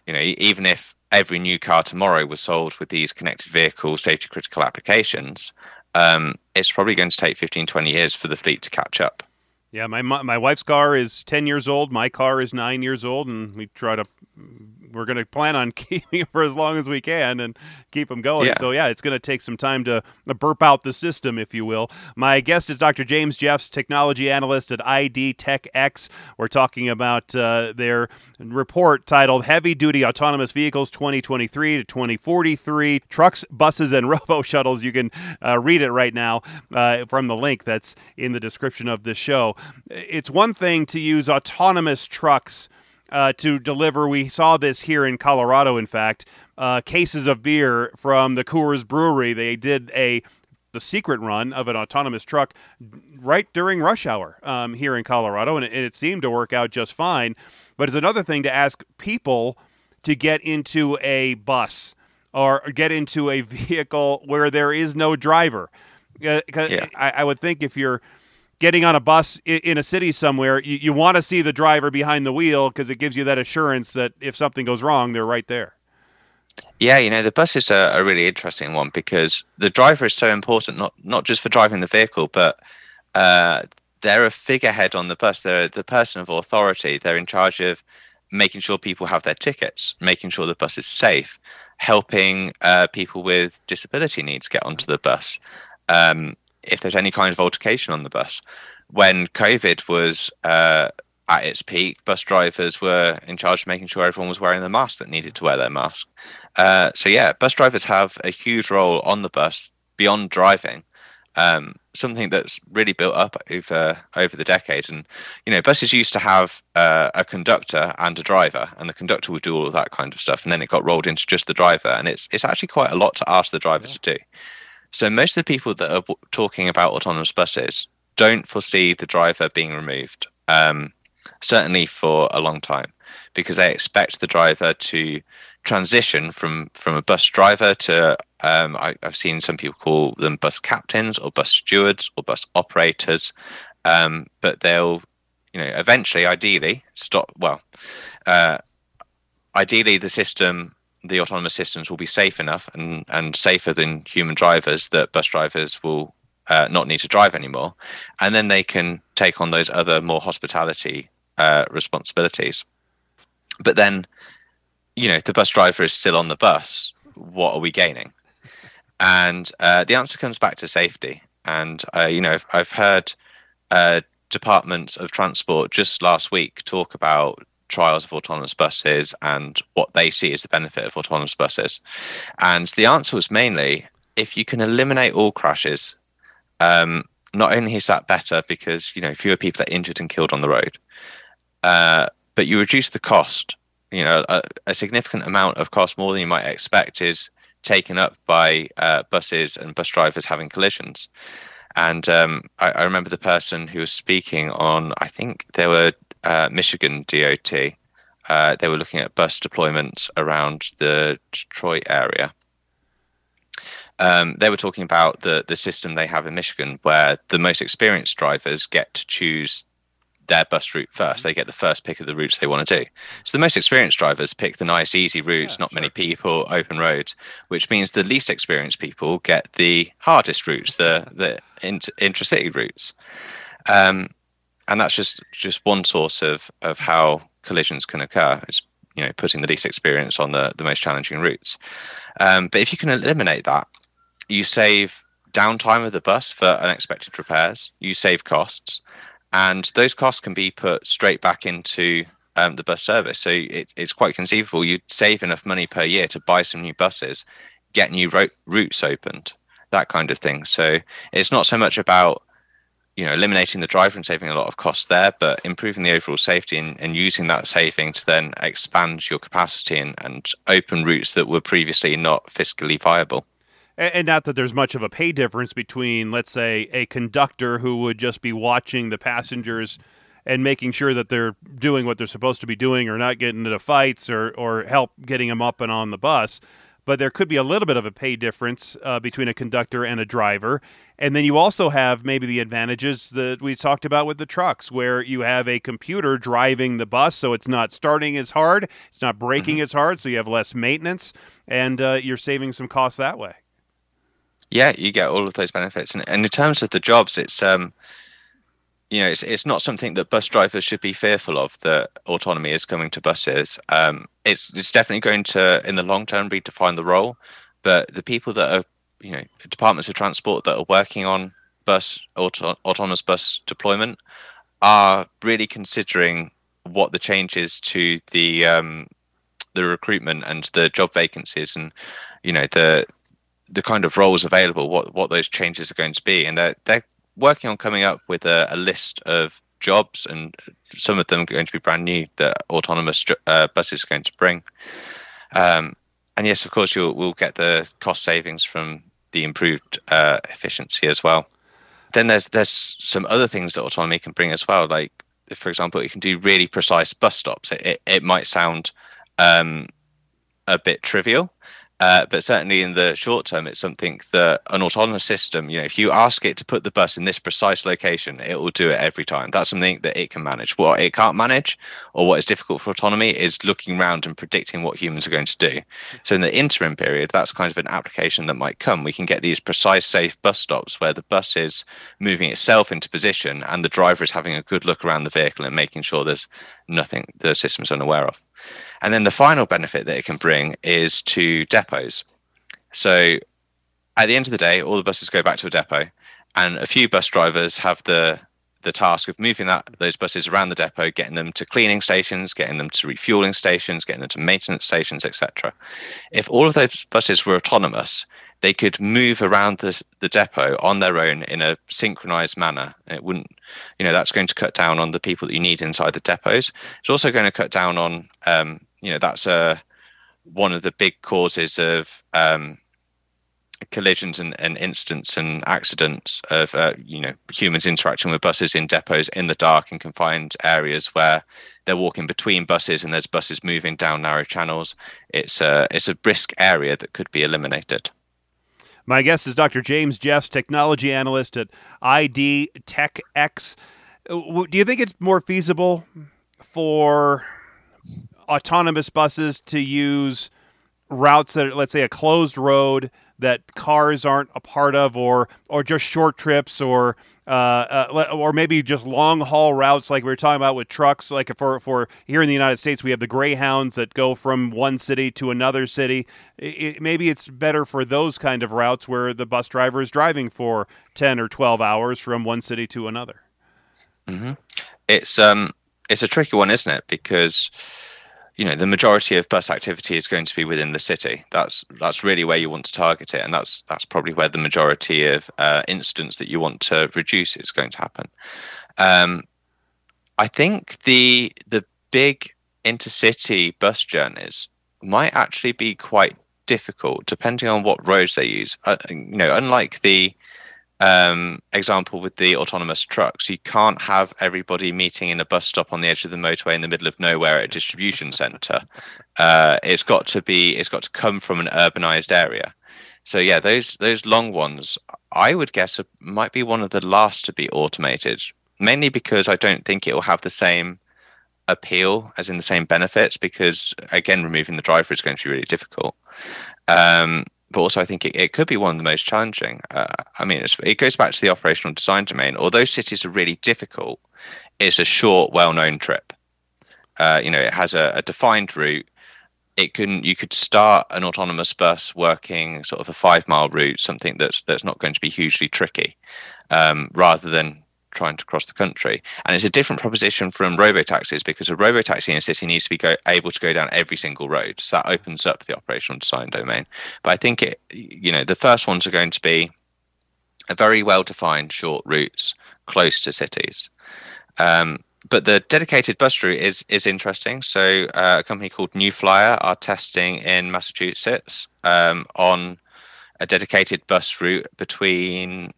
you know even if every new car tomorrow was sold with these connected vehicle safety critical applications um, it's probably going to take 15 20 years for the fleet to catch up. Yeah my my wife's car is 10 years old my car is 9 years old and we try to we're going to plan on [LAUGHS] keeping them for as long as we can and keep them going. Yeah. So yeah, it's going to take some time to burp out the system, if you will. My guest is Dr. James Jeffs, technology analyst at IDTechEx. We're talking about uh, their report titled "Heavy Duty Autonomous Vehicles 2023 to 2043: Trucks, Buses, and [LAUGHS] Robo Shuttles." You can uh, read it right now uh, from the link that's in the description of this show. It's one thing to use autonomous trucks uh, to deliver. We saw this here in Colorado, in fact, uh, cases of beer from the Coors Brewery. They did a the secret run of an autonomous truck right during rush hour um, here in Colorado, and it, it seemed to work out just fine. But it's another thing to ask people to get into a bus or get into a [LAUGHS] vehicle where there is no driver. Uh, yeah. I, I would think if you're getting on a bus in, a city somewhere, you, you want to see the driver behind the wheel because it gives you that assurance that if something goes wrong, they're right there. Yeah, you know, the bus is a, a really interesting one because the driver is so important, not not just for driving the vehicle, but uh, they're a figurehead on the bus. They're the person of authority. They're in charge of making sure people have their tickets, making sure the bus is safe, helping uh, people with disability needs get onto the bus. Um, if there's any kind of altercation on the bus. when COVID was uh, at its peak, bus drivers were in charge of making sure everyone was wearing the mask that needed to wear their mask. Uh, so yeah, bus drivers have a huge role on the bus beyond driving. Um, something that's really built up over over the decades. And you know, buses used to have uh, a conductor and a driver, and the conductor would do all of that kind of stuff, and then it got rolled into just the driver, and it's it's actually quite a lot to ask the driver yeah. to do. So most of the people that are talking about autonomous buses don't foresee the driver being removed. Um, certainly for a long time, because they expect the driver to transition from from a bus driver to um, I, have seen some people call them bus captains or bus stewards or bus operators, um, but they'll you know eventually, ideally, stop. Well, uh, ideally, the system. The autonomous systems will be safe enough and, and safer than human drivers that bus drivers will uh, not need to drive anymore, and then they can take on those other more hospitality uh, responsibilities. But then, you know, if the bus driver is still on the bus, what are we gaining? And uh, the answer comes back to safety. And uh, you know, I've heard uh, departments of transport just last week talk about trials of autonomous buses and what they see as the benefit of autonomous buses. And the answer was mainly if you can eliminate all crashes, um, not only is that better because you know fewer people are injured and killed on the road, uh, but you reduce the cost. You know, a, a, significant amount of cost, more than you might expect, is taken up by uh, buses and bus drivers having collisions. And um, I, I, remember the person who was speaking on, I think there were uh, Michigan DOT. Uh, they were looking at bus deployments around the Detroit area. Um, they were talking about the the system they have in Michigan, where the most experienced drivers get to choose their bus route first. Mm-hmm. They get the first pick of the routes they want to do. So the most experienced drivers pick the nice, easy routes, yeah, not sure. many people, open roads, which means the least experienced people get the hardest routes, the the [LAUGHS] intercity routes. Um, and that's just just one source of of how collisions can occur. It's you know putting the least experience on the the most challenging routes. Um, but if you can eliminate that, you save downtime of the bus for unexpected repairs. You save costs, and those costs can be put straight back into um, the bus service. So it, it's quite conceivable you'd save enough money per year to buy some new buses, get new ro- routes opened, that kind of thing. So it's not so much about you know eliminating the driver and saving a lot of costs there, but improving the overall safety and, and using that saving to then expand your capacity and, and open routes that were previously not fiscally viable and not that there's much of a pay difference between, let's say, a conductor who would just be watching the passengers and making sure that they're doing what they're supposed to be doing or not getting into fights or, or help getting them up and on the bus. But there could be a little bit of a pay difference uh, between a conductor and a driver. And then you also have maybe the advantages that we talked about with the trucks, where you have a computer driving the bus, so it's not starting as hard, it's not braking mm-hmm. as hard, so you have less maintenance, and uh, you're saving some costs that way. Yeah, you get all of those benefits, and, and in terms of the jobs, it's um, you know, it's it's not something that bus drivers should be fearful of. That autonomy is coming to buses. Um, it's it's definitely going to, in the long term, redefine the role. But the people that are, you know, departments of transport that are working on bus auto, autonomous bus deployment are really considering what the changes to the um, the recruitment and the job vacancies and you know the the kind of roles available, what what those changes are going to be, and they're they're working on coming up with a, a list of jobs, and some of them are going to be brand new that autonomous uh, buses are going to bring. Um, and yes, of course, you'll we'll get the cost savings from the improved uh, efficiency as well. Then there's there's some other things that autonomy can bring as well. Like for example, it can do really precise bus stops. It it, it might sound um, a bit trivial, uh, but certainly in the short term, it's something that an autonomous system, you know, if you ask it to put the bus in this precise location, it will do it every time. That's something that it can manage. What it can't manage, or what is difficult for autonomy, is looking around and predicting what humans are going to do. So in the interim period, that's kind of an application that might come. We can get these precise, safe bus stops where the bus is moving itself into position and the driver is having a good look around the vehicle and making sure there's nothing the system is unaware of. And then the final benefit that it can bring is to depots. So at the end of the day, all the buses go back to a depot, and a few bus drivers have the the task of moving that those buses around the depot, getting them to cleaning stations, getting them to refueling stations, getting them to maintenance stations, etc. If all of those buses were autonomous, they could move around the, the depot on their own in a synchronized manner. It wouldn't, you know, that's going to cut down on the people that you need inside the depots. It's also going to cut down on, um, you know, that's a one of the big causes of um, collisions and, and incidents and accidents of uh, you know humans interacting with buses in depots in the dark in confined areas where they're walking between buses and there's buses moving down narrow channels. It's a it's a brisk area that could be eliminated. My guest is Dr. James Jeffs, technology analyst at ID Tech X. Uh, do you think it's more feasible for autonomous buses to use routes that are, let's say, a closed road that cars aren't a part of, or or just short trips, or uh, uh, or maybe just long haul routes like we were talking about with trucks. Like for for here in the United States, we have the Greyhounds that go from one city to another city. It, maybe it's better for those kind of routes where the bus driver is driving for ten or twelve hours from one city to another. Mm-hmm. It's um it's a tricky one, isn't it? Because you know the majority of bus activity is going to be within the city. That's that's really where you want to target it and that's that's probably where the majority of uh, incidents that you want to reduce is going to happen. Um, i think the the big intercity bus journeys might actually be quite difficult depending on what roads they use. Uh, you know unlike the um, example with the autonomous trucks, you can't have everybody meeting in a bus stop on the edge of the motorway in the middle of nowhere at a distribution center. Uh, it's got to be, it's got to come from an urbanized area. So yeah, those those long ones, I would guess, might be one of the last to be automated. Mainly because I don't think it will have the same appeal as in the same benefits. Because again, removing the driver is going to be really difficult. Um, but also I think it, it could be one of the most challenging. Uh, I mean, it goes back to the operational design domain. Although cities are really difficult, it's a short, well-known trip. Uh, you know, it has a, a, defined route. It can you could start an autonomous bus working sort of a five-mile route, something that's that's not going to be hugely tricky, um, rather than trying to cross the country. And it's a different proposition from robo taxis because a robo taxi in a city needs to be go, able to go down every single road. So that opens up the operational design domain. But I think it, you know, the first ones are going to be a very well defined short routes close to cities. Um, but the dedicated bus route is is interesting. So uh, a company called New Flyer are testing in Massachusetts um, on a dedicated bus route between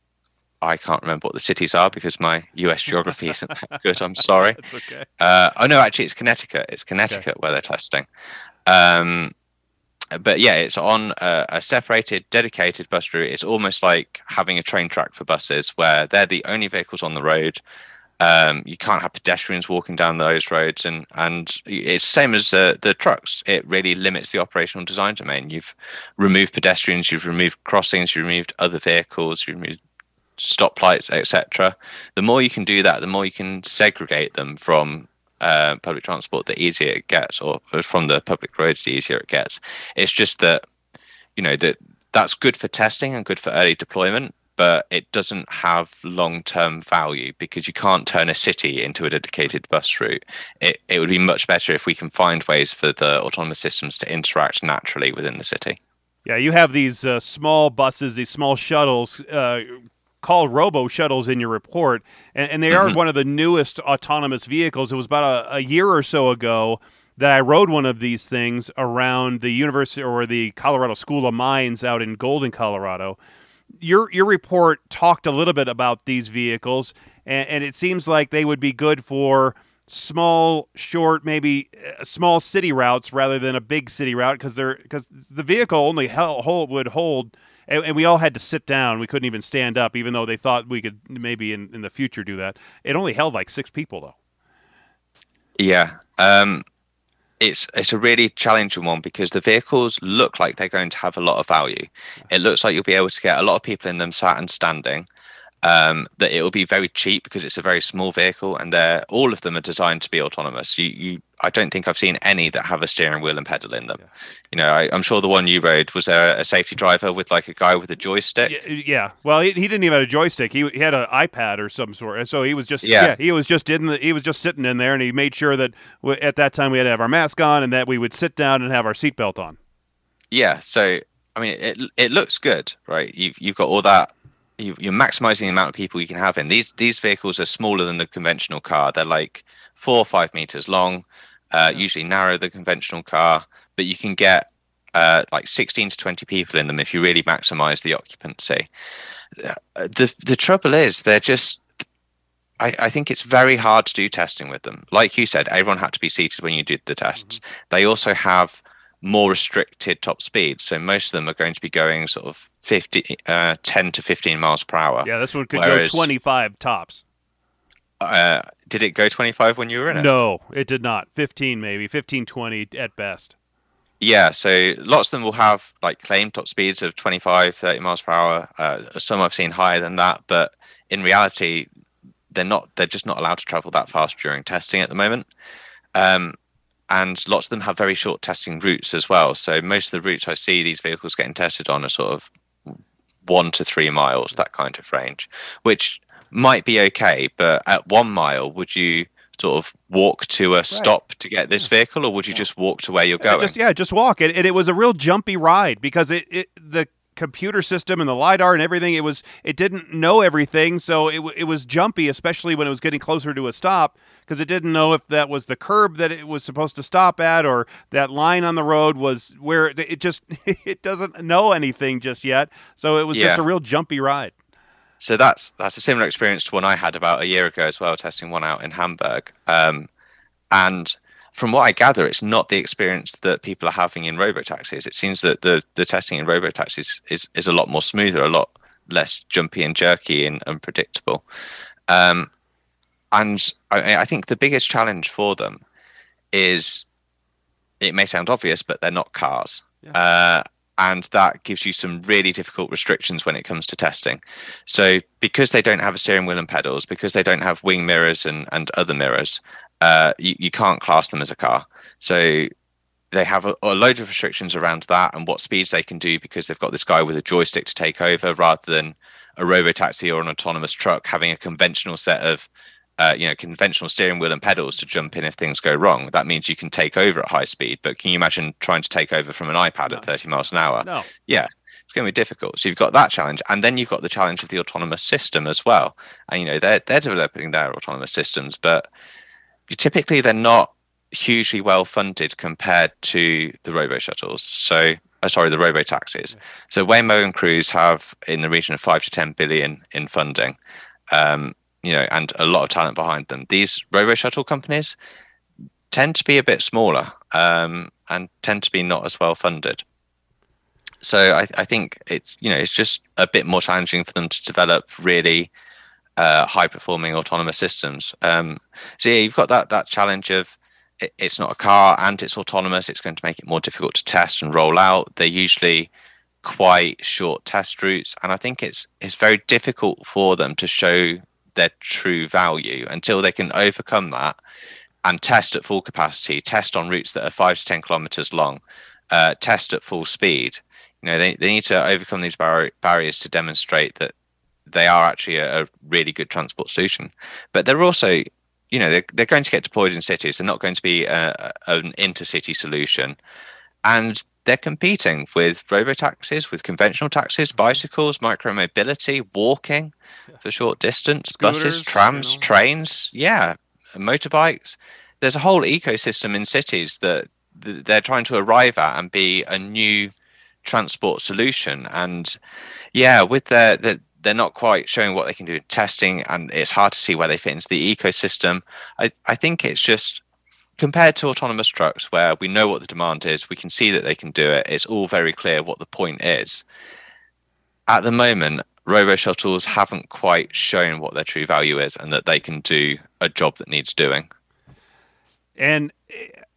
I can't remember what the cities are because my US [LAUGHS] geography isn't that good. I'm sorry. [LAUGHS] That's okay. Uh, oh no, actually, it's Connecticut. It's Connecticut okay. where they're testing. Um, but yeah, it's on a, a, separated, dedicated bus route. It's almost like having a train track for buses, where they're the only vehicles on the road. Um, you can't have pedestrians walking down those roads, and and it's same as uh, the trucks. It really limits the operational design domain. You've removed pedestrians, you've removed crossings, you've removed other vehicles, you've removed stoplights, etc. The more you can do that, the more you can segregate them from uh, public transport, the easier it gets, or from the public roads, the easier it gets. It's just that you know that that's good for testing and good for early deployment, but it doesn't have long-term value because you can't turn a city into a dedicated bus route. It it would be much better if we can find ways for the autonomous systems to interact naturally within the city. Yeah, you have these uh, small buses, these small shuttles uh, called robo shuttles in your report, and, and they are mm-hmm. one of the newest autonomous vehicles. It was about a, a year or so ago that I rode one of these things around the university or the Colorado School of Mines out in Golden, Colorado. Your your report talked a little bit about these vehicles, and, and it seems like they would be good for small, short, maybe uh, small city routes rather than a big city route because they're because the vehicle only held, hold, would hold and, and, we all had to sit down. We couldn't even stand up, even though they thought we could maybe in, in the future do that. It only held like six people, though. Yeah, um, it's it's a really challenging one because the vehicles look like they're going to have a lot of value. It looks like you'll be able to get a lot of people in them sat and standing. Um, that it will be very cheap because it's a very small vehicle, and they're all of them are designed to be autonomous. You, you, I don't think I've seen any that have a steering wheel and pedal in them. Yeah. You know, I, am sure the one you rode was there a safety driver with like a guy with a joystick. Yeah, yeah. well, he, he didn't even have a joystick. He, he had an iPad or some sort, so he was just yeah. yeah. he was just in the he was just sitting in there, and he made sure that we, at that time we had to have our mask on and that we would sit down and have our seatbelt on. Yeah, so I mean, it it looks good, right? You've you've got all that you, are maximizing the amount of people you can have in these these vehicles are smaller than the conventional car they're like four or five meters long uh, usually narrow the conventional car but you can get uh, like 16 to 20 people in them if you really maximize the occupancy the the trouble is they're just I, I, think it's very hard to do testing with them. Like you said, everyone had to be seated when you did the tests. Mm-hmm. They also have more restricted top speeds. So most of them are going to be going sort of 50, uh, 10 to 15 miles per hour. Yeah, this one could whereas, go 25 tops. Uh, did it go 25 when you were in it? No, it did not. 15 maybe, 15, 20 at best. Yeah, so lots of them will have like claimed top speeds of 25, 30 miles per hour. Uh, some I've seen higher than that, but in reality, they're not. They're just not allowed to travel that fast during testing at the moment. Um, and lots of them have very short testing routes as well. So most of the routes I see these vehicles getting tested on are sort of one to three miles, that kind of range, which might be okay. But at one mile, would you sort of walk to a stop to get this vehicle, or would you yeah. just walk to where you're going? Just, yeah, just walk. And, and, it was a real jumpy ride because it, it the computer system and the lidar and everything it was it didn't know everything so it, it was jumpy especially when it was getting closer to a stop because it didn't know if that was the curb that it was supposed to stop at or that line on the road was where it just [LAUGHS] it doesn't know anything just yet so it was yeah. just a real jumpy ride so that's that's a similar experience to one i had about a year ago as well testing one out in hamburg um, and from what I gather, it's not the experience that people are having in robo taxis. It seems that the the testing in robo taxis is is a lot more smoother, a lot less jumpy and jerky and unpredictable. Um, and I, I think the biggest challenge for them is it may sound obvious, but they're not cars. Yeah. Uh, and that gives you some really difficult restrictions when it comes to testing. So, because they don't have a steering wheel and pedals, because they don't have wing mirrors and, and other mirrors, uh, you, you can't class them as a car. So they have a, a, load of restrictions around that and what speeds they can do because they've got this guy with a joystick to take over rather than a robo taxi or an autonomous truck having a conventional set of uh, you know conventional steering wheel and pedals to jump in if things go wrong. That means you can take over at high speed but can you imagine trying to take over from an ipad no. at 30 miles an hour? No. Yeah it's going to be difficult. So you've got that challenge and then you've got the challenge of the autonomous system as well. And you know they're they're developing their autonomous systems but typically they're not hugely well funded compared to the robo shuttles. So, uh, sorry, the robo taxis. So Waymo and Cruise have in the region of five to ten billion in funding, um, you know, and a lot of talent behind them. These robo shuttle companies tend to be a bit smaller um, and tend to be not as well funded. So I, I think it's you know it's just a bit more challenging for them to develop really uh, high performing autonomous systems. Um, so yeah, you've got that that challenge of it, it's not a car and it's autonomous. It's going to make it more difficult to test and roll out. They're usually quite short test routes, and I think it's it's very difficult for them to show their true value until they can overcome that and test at full capacity, test on routes that are five to ten kilometers long, uh, test at full speed. You know, they, they need to overcome these bar- barriers to demonstrate that they are actually a, a really good transport solution. But they're also, you know, they're, they're going to get deployed in cities. They're not going to be a, an intercity solution. And they're competing with robo taxis, with conventional taxis, mm-hmm. bicycles, micromobility, walking for short distance, Scooters, buses, trams, you know. trains, yeah, motorbikes. There's a whole ecosystem in cities that they're trying to arrive at and be a new transport solution. And yeah, with their, their they're not quite showing what they can do in testing, and it's hard to see where they fit into the ecosystem. I, I think it's just compared to autonomous trucks, where we know what the demand is, we can see that they can do it. It's all very clear what the point is. At the moment, robo shuttles haven't quite shown what their true value is, and that they can do a job that needs doing. And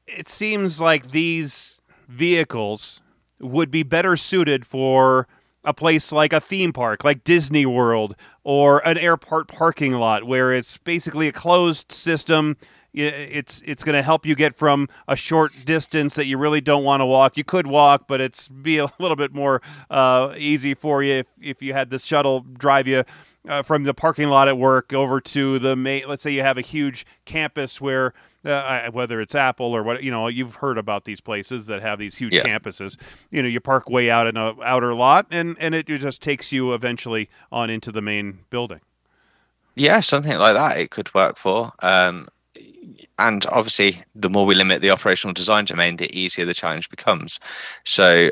it seems like these vehicles would be better suited for a place like a theme park, like Disney World, or an airport parking lot, where it's basically a closed system. It's it's going to help you get from a short distance that you really don't want to walk. You could walk, but it's be a little bit more uh, easy for you if, if you had the shuttle drive you uh, from the parking lot at work over to the main. Let's say you have a huge campus where uh, whether it's Apple or what you know, you've heard about these places that have these huge yeah. campuses. You know, you park way out in a outer lot, and and it just takes you eventually on into the main building. Yeah, something like that it could work for. Um, and obviously, the more we limit the operational design domain, the easier the challenge becomes. So,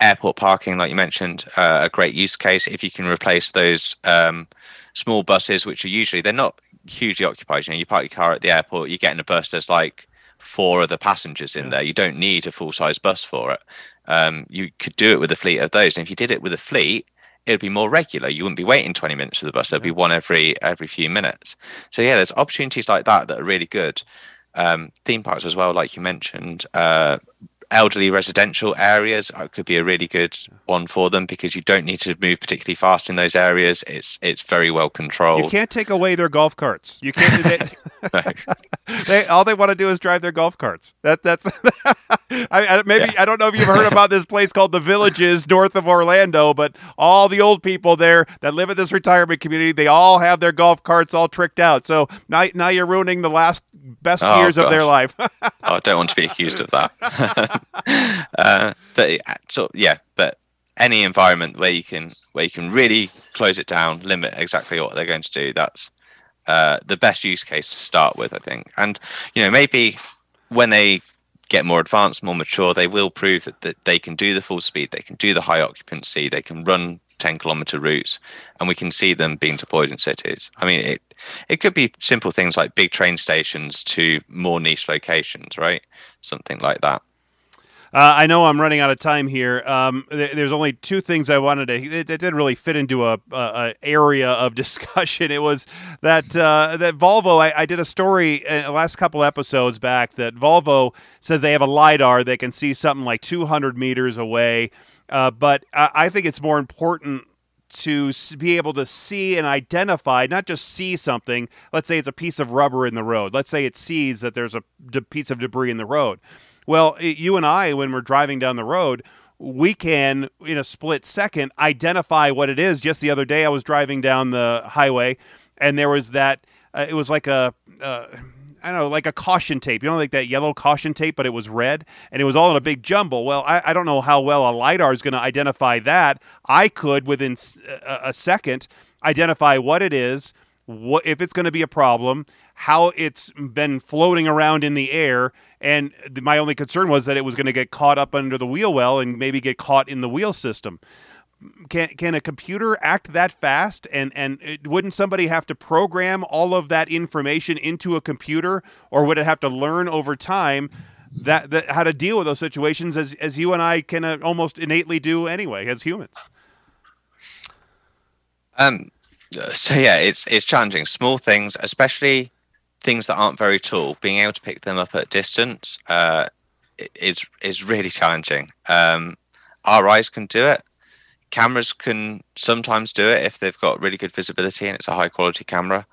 airport parking, like you mentioned, uh, a great use case. If you can replace those um, small buses, which are usually they're not hugely occupied. You know, you park your car at the airport, you get in a bus. There's like four other passengers in yeah. there. You don't need a full size bus for it. Um, you could do it with a fleet of those, and if you did it with a fleet, it'd be more regular. You wouldn't be waiting 20 minutes for the bus. There'd yeah. be one every every few minutes. So yeah, there's opportunities like that that are really good. Um, theme parks as well, like you mentioned. Uh, elderly residential areas uh, could be a really good one for them because you don't need to move particularly fast in those areas. It's it's very well controlled. You can't take away their golf carts. You can't. They, [LAUGHS] [LAUGHS] they all they want to do is drive their golf carts. That that's. [LAUGHS] I, I, maybe yeah. I don't know if you've heard about this place called the Villages north of Orlando, but all the old people there that live at this retirement community, they all have their golf carts all tricked out. So now now you're ruining the last best oh, years gosh. of their life. [LAUGHS] oh, I don't want to be accused of that. [LAUGHS] uh, but so yeah, but any environment where you can where you can really close it down, limit exactly what they're going to do. That's uh, the best use case to start with, I think. And you know, maybe when they get more advanced, more mature, they will prove that, that they can do the full speed, they can do the high occupancy, they can run 10 kilometer routes, and we can see them being deployed in cities. I mean, it it could be simple things like big train stations to more niche locations, right? Something like that. Uh, I know I'm running out of time here. Um, th- there's only two things I wanted to. It didn't really fit into a, a, a, area of [LAUGHS] discussion. It was that uh, that Volvo. I, I, did a story uh, last couple episodes back that Volvo says they have a lidar that can see something like 200 meters away. Uh, but I, I think it's more important to be able to see and identify, not just see something. Let's say it's a piece of rubber in the road. Let's say it sees that there's a piece of debris in the road well, you and I, when we're driving down the road, we can, in a split second, identify what it is. Just the other day, I was driving down the highway, and there was that. Uh, it was like a. Uh, I don't know, like a caution tape. You know, like that yellow caution tape, but it was red and it was all in a big jumble. Well, I, I don't know how well a LiDAR is going to identify that. I could, within a, a second, identify what it is, what if it's going to be a problem, how it's been floating around in the air. And my only concern was that it was going to get caught up under the wheel well and maybe get caught in the wheel system. Can, can a computer act that fast? And, and it, wouldn't somebody have to program all of that information into a computer, or would it have to learn over time that, that how to deal with those situations as, as you and I can uh, almost innately do anyway as humans? Um, so yeah, it's it's challenging. Small things, especially things that aren't very tall, being able to pick them up at distance uh, is is really challenging. Um, our eyes can do it. Cameras can sometimes do it if they've got really good visibility and it's a high quality camera.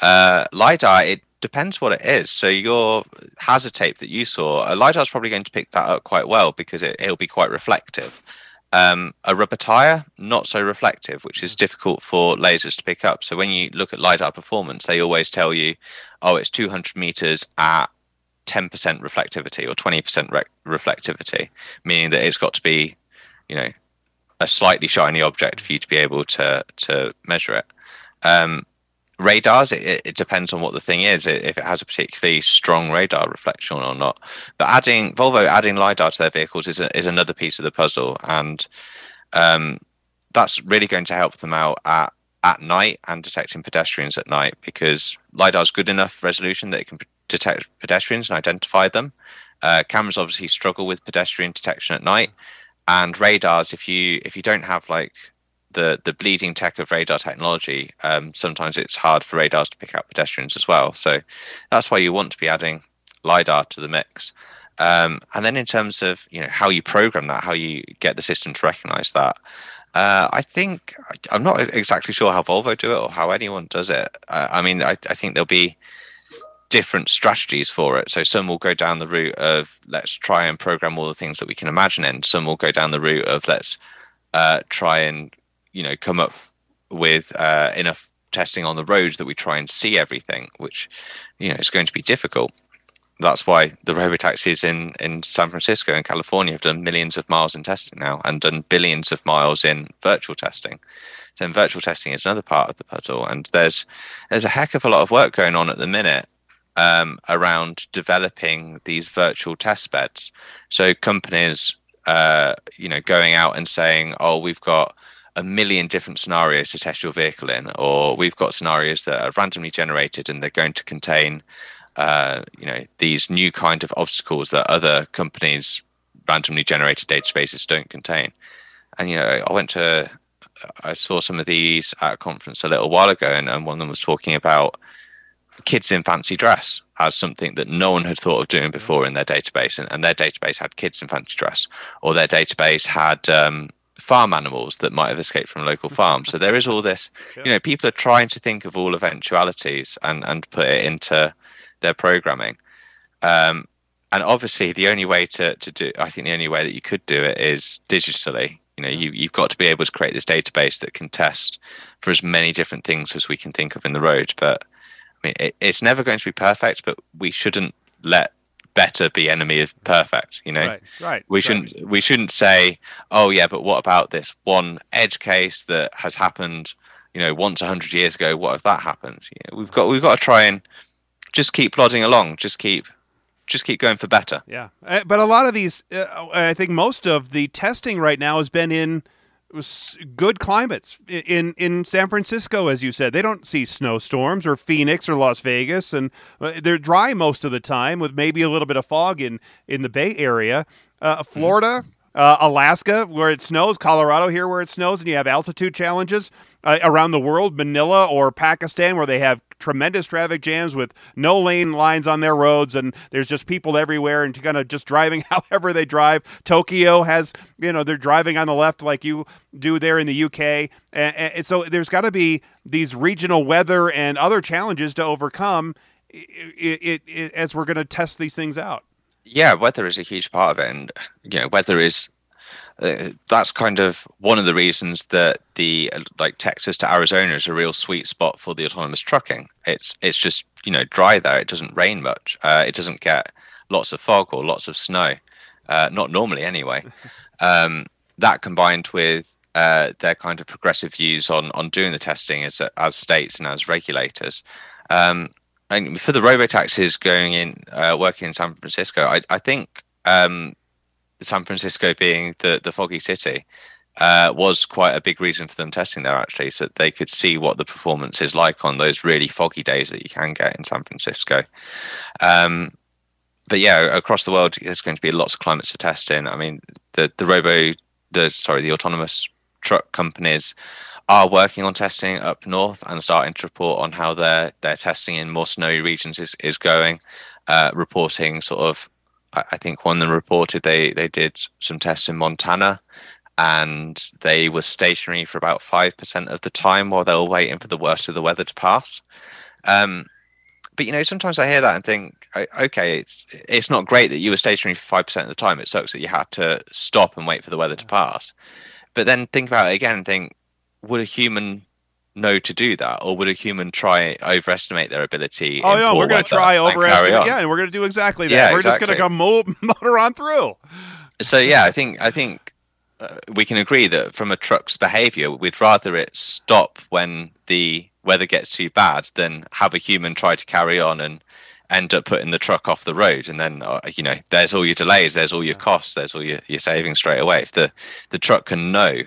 Uh, lidar, it depends what it is. So your hazard tape that you saw, a lidar is probably going to pick that up quite well because it, it'll be quite reflective. Um, a rubber tire, not so reflective, which is difficult for lasers to pick up. So when you look at LiDAR performance, they always tell you, oh, it's 200 meters at 10% reflectivity or 20% re- reflectivity, meaning that it's got to be, you know, a slightly shiny object for you to be able to to measure it. Um, radars it, it, depends on what the thing is. If it has a particularly strong radar reflection or not. But adding volvo adding lidar to their vehicles is, a, is another piece of the puzzle. And um, that's really going to help them out at at night and detecting pedestrians at night because lidar is good enough resolution that it can detect pedestrians and identify them. Uh, cameras obviously struggle with pedestrian detection at night. And radars if you if you don't have like the the bleeding tech of radar technology, um, sometimes it's hard for radars to pick up pedestrians as well. So that's why you want to be adding lidar to the mix. Um, and then in terms of you know how you program that, how you get the system to recognize that, uh, I think I'm not exactly sure how Volvo do it or how anyone does it. Uh, I mean, I, I think there'll be different strategies for it. So some will go down the route of let's try and program all the things that we can imagine and Some will go down the route of let's uh, try and you know come up with uh, enough testing on the roads that we try and see everything, which you know is going to be difficult. That's why the robotaxis in in San Francisco and California have done millions of miles in testing now and done billions of miles in virtual testing. Then virtual testing is another part of the puzzle, and there's there's a heck of a lot of work going on at the minute um, around developing these virtual test beds. So companies, uh, you know, going out and saying, "Oh, we've got a million different scenarios to test your vehicle in, or we've got scenarios that are randomly generated and they're going to contain, uh, you know, these new kind of obstacles that other companies' randomly generated databases don't contain." And you know, I went to, I saw some of these at a conference a little while ago, and, and one of them was talking about kids in fancy dress as something that no one had thought of doing before in their database, and, and their database had kids in fancy dress, or their database had um, farm animals that might have escaped from a local farm. So there is all this, [LAUGHS] you know, people are trying to think of all eventualities and and put it into their programming. Um, and obviously, the only way to to do, I think, the only way that you could do it is digitally. You know, you you've got to be able to create this database that can test for as many different things as we can think of in the road. But I mean, it, it's never going to be perfect, but we shouldn't let better be enemy of perfect you know? Right, right we shouldn't right. we shouldn't say oh yeah but what about this one edge case that has happened you know once 100 years ago? What if that happens you know, we've got we've got to try and just keep plodding along just keep just keep going for better. Yeah uh, but a lot of these uh, i think most of the testing right now has been in good climates in in San Francisco, as you said. They don't see snowstorms or Phoenix or Las Vegas, and uh, they're dry most of the time with maybe a little bit of fog in in the Bay Area. Uh, Florida, uh, Alaska, where it snows, Colorado here, where it snows, and you have altitude challenges uh, around the world, Manila or Pakistan, where they have tremendous traffic jams with no lane lines on their roads, and there's just people everywhere and kind of just driving [LAUGHS] however they drive. Tokyo has, you know, they're driving on the left like you do there in the UK, and, and so there's got to be these regional weather and other challenges to overcome. It, it, it, as we're going to test these things out. Yeah, weather is a huge part of it, and you know, weather is uh, that's kind of one of the reasons that the like Texas to Arizona is a real sweet spot for the autonomous trucking. It's it's just you know dry there. It doesn't rain much. Uh, it doesn't get lots of fog or lots of snow. Uh, not normally anyway. [LAUGHS] Um, that combined with uh, their kind of progressive views on on doing the testing as as states and as regulators. Um, and for the robo taxis going in uh, working in San Francisco, I, I think um, San Francisco being the the foggy city uh, was quite a big reason for them testing there actually, so that they could see what the performance is like on those really foggy days that you can get in San Francisco. Um, but yeah, across the world, there's going to be lots of climates to test in. I mean, the the robo, the sorry, the autonomous truck companies are working on testing up north and starting to report on how their their testing in more snowy regions is is going, uh, reporting sort of I think one of them reported they they did some tests in Montana, and they were stationary for about five percent of the time while they were waiting for the worst of the weather to pass. Um, but you know, sometimes I hear that and think, okay, it's it's not great that you were stationary for five percent of the time. It sucks that you had to stop and wait for the weather to pass. But then think about it again and think, would a human know to do that, or would a human try overestimate their ability? Oh no, we're going to try overestimate. Yeah, and we're going to do exactly that. Yeah, we're exactly. just going to come [LAUGHS] motor on through. So yeah, I think I think uh, we can agree that from a truck's behavior, we'd rather it stop when the weather gets too bad than have a human try to carry on and end up putting the truck off the road and then uh, you know there's all your delays there's all your costs there's all your, your savings straight away if the the truck can know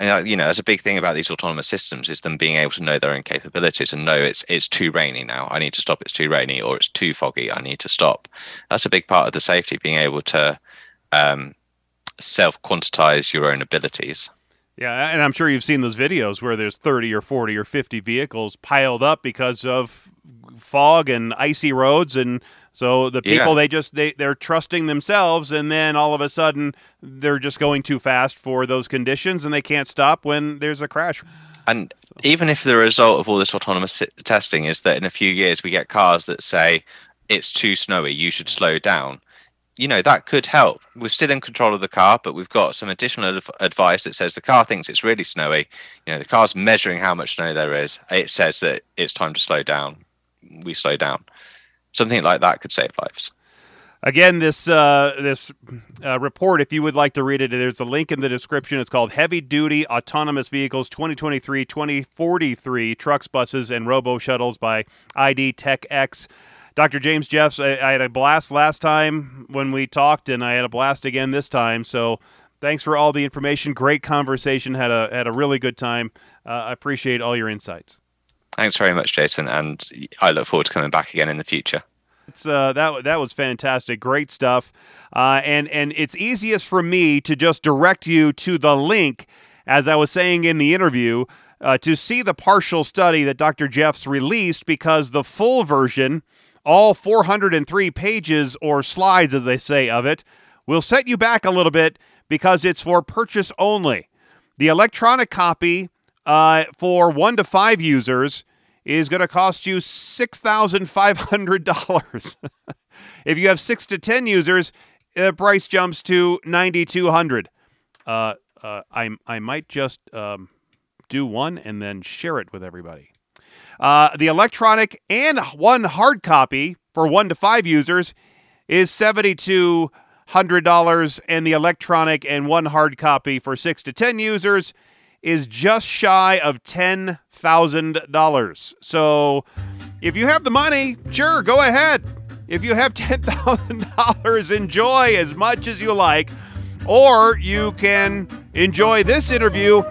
and you know that's a big thing about these autonomous systems is them being able to know their own capabilities and know it's it's too rainy now. I need to stop it's too rainy or it's too foggy. I need to stop. That's a big part of the safety being able to um, self quantize your own abilities. Yeah, and I'm sure you've seen those videos where there's 30 or 40 or 50 vehicles piled up because of fog and icy roads, and So the people Yeah. they just they they're trusting themselves, and then all of a sudden they're just going too fast for those conditions, and they can't stop when there's a crash. And even if the result of all this autonomous testing is that in a few years we get cars that say it's too snowy, you should slow down, you know, that could help. We're still in control of the car, but we've got some additional adv- advice that says the car thinks it's really snowy. You know, the car's measuring how much snow there is. It says that it's time to slow down. We slow down. Something like that could save lives. Again, this uh, this uh, report, if you would like to read it, there's a link in the description. It's called Heavy Duty Autonomous Vehicles 2023 2043 Trucks, Buses, and Robo Shuttles by IDTechEx. Dr. James Jeffs, I, I had a blast last time when we talked, and I had a blast again this time. So thanks for all the information. Great conversation. Had a, had a really good time. Uh, I appreciate all your insights. Thanks very much, Jayson. And I look forward to coming back again in the future. It's uh, that that was fantastic, great stuff, uh, and and it's easiest for me to just direct you to the link, as I was saying in the interview, uh, to see the partial study that Dr. Jeffs released because the full version, all 403 pages or slides, as they say of it, will set you back a little bit because it's for purchase only. The electronic copy uh, for one to five users is going to cost you $6,500. [LAUGHS] if you have six to 10 users, the price jumps to 9200 uh, uh, I, I might just um, do one and then share it with everybody. Uh, the electronic and one hard copy for one to five users is $7,200, and the electronic and one hard copy for six to 10 users is just shy of $10,000. So if you have the money, sure, go ahead. If you have [LAUGHS] $10,000, enjoy as much as you like, or you can enjoy this interview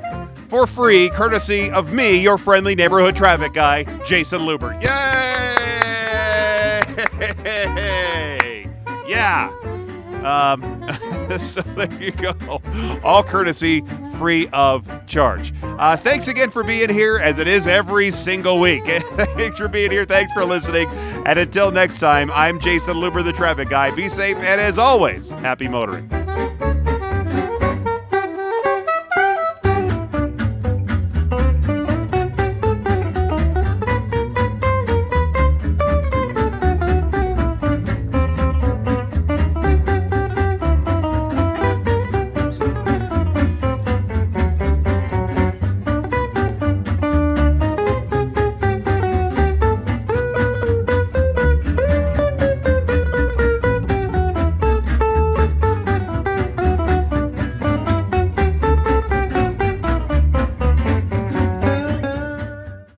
for free, courtesy of me, your friendly neighborhood traffic guy, Jayson Luber. Yay! [LAUGHS] Yeah. Um, [LAUGHS] [LAUGHS] so there you go. All courtesy, free of charge. Uh, thanks again for being here, as it is every single week. [LAUGHS] thanks for being here. Thanks for listening. And until next time, I'm Jayson Luber, the traffic guy. Be safe, and as always, happy motoring.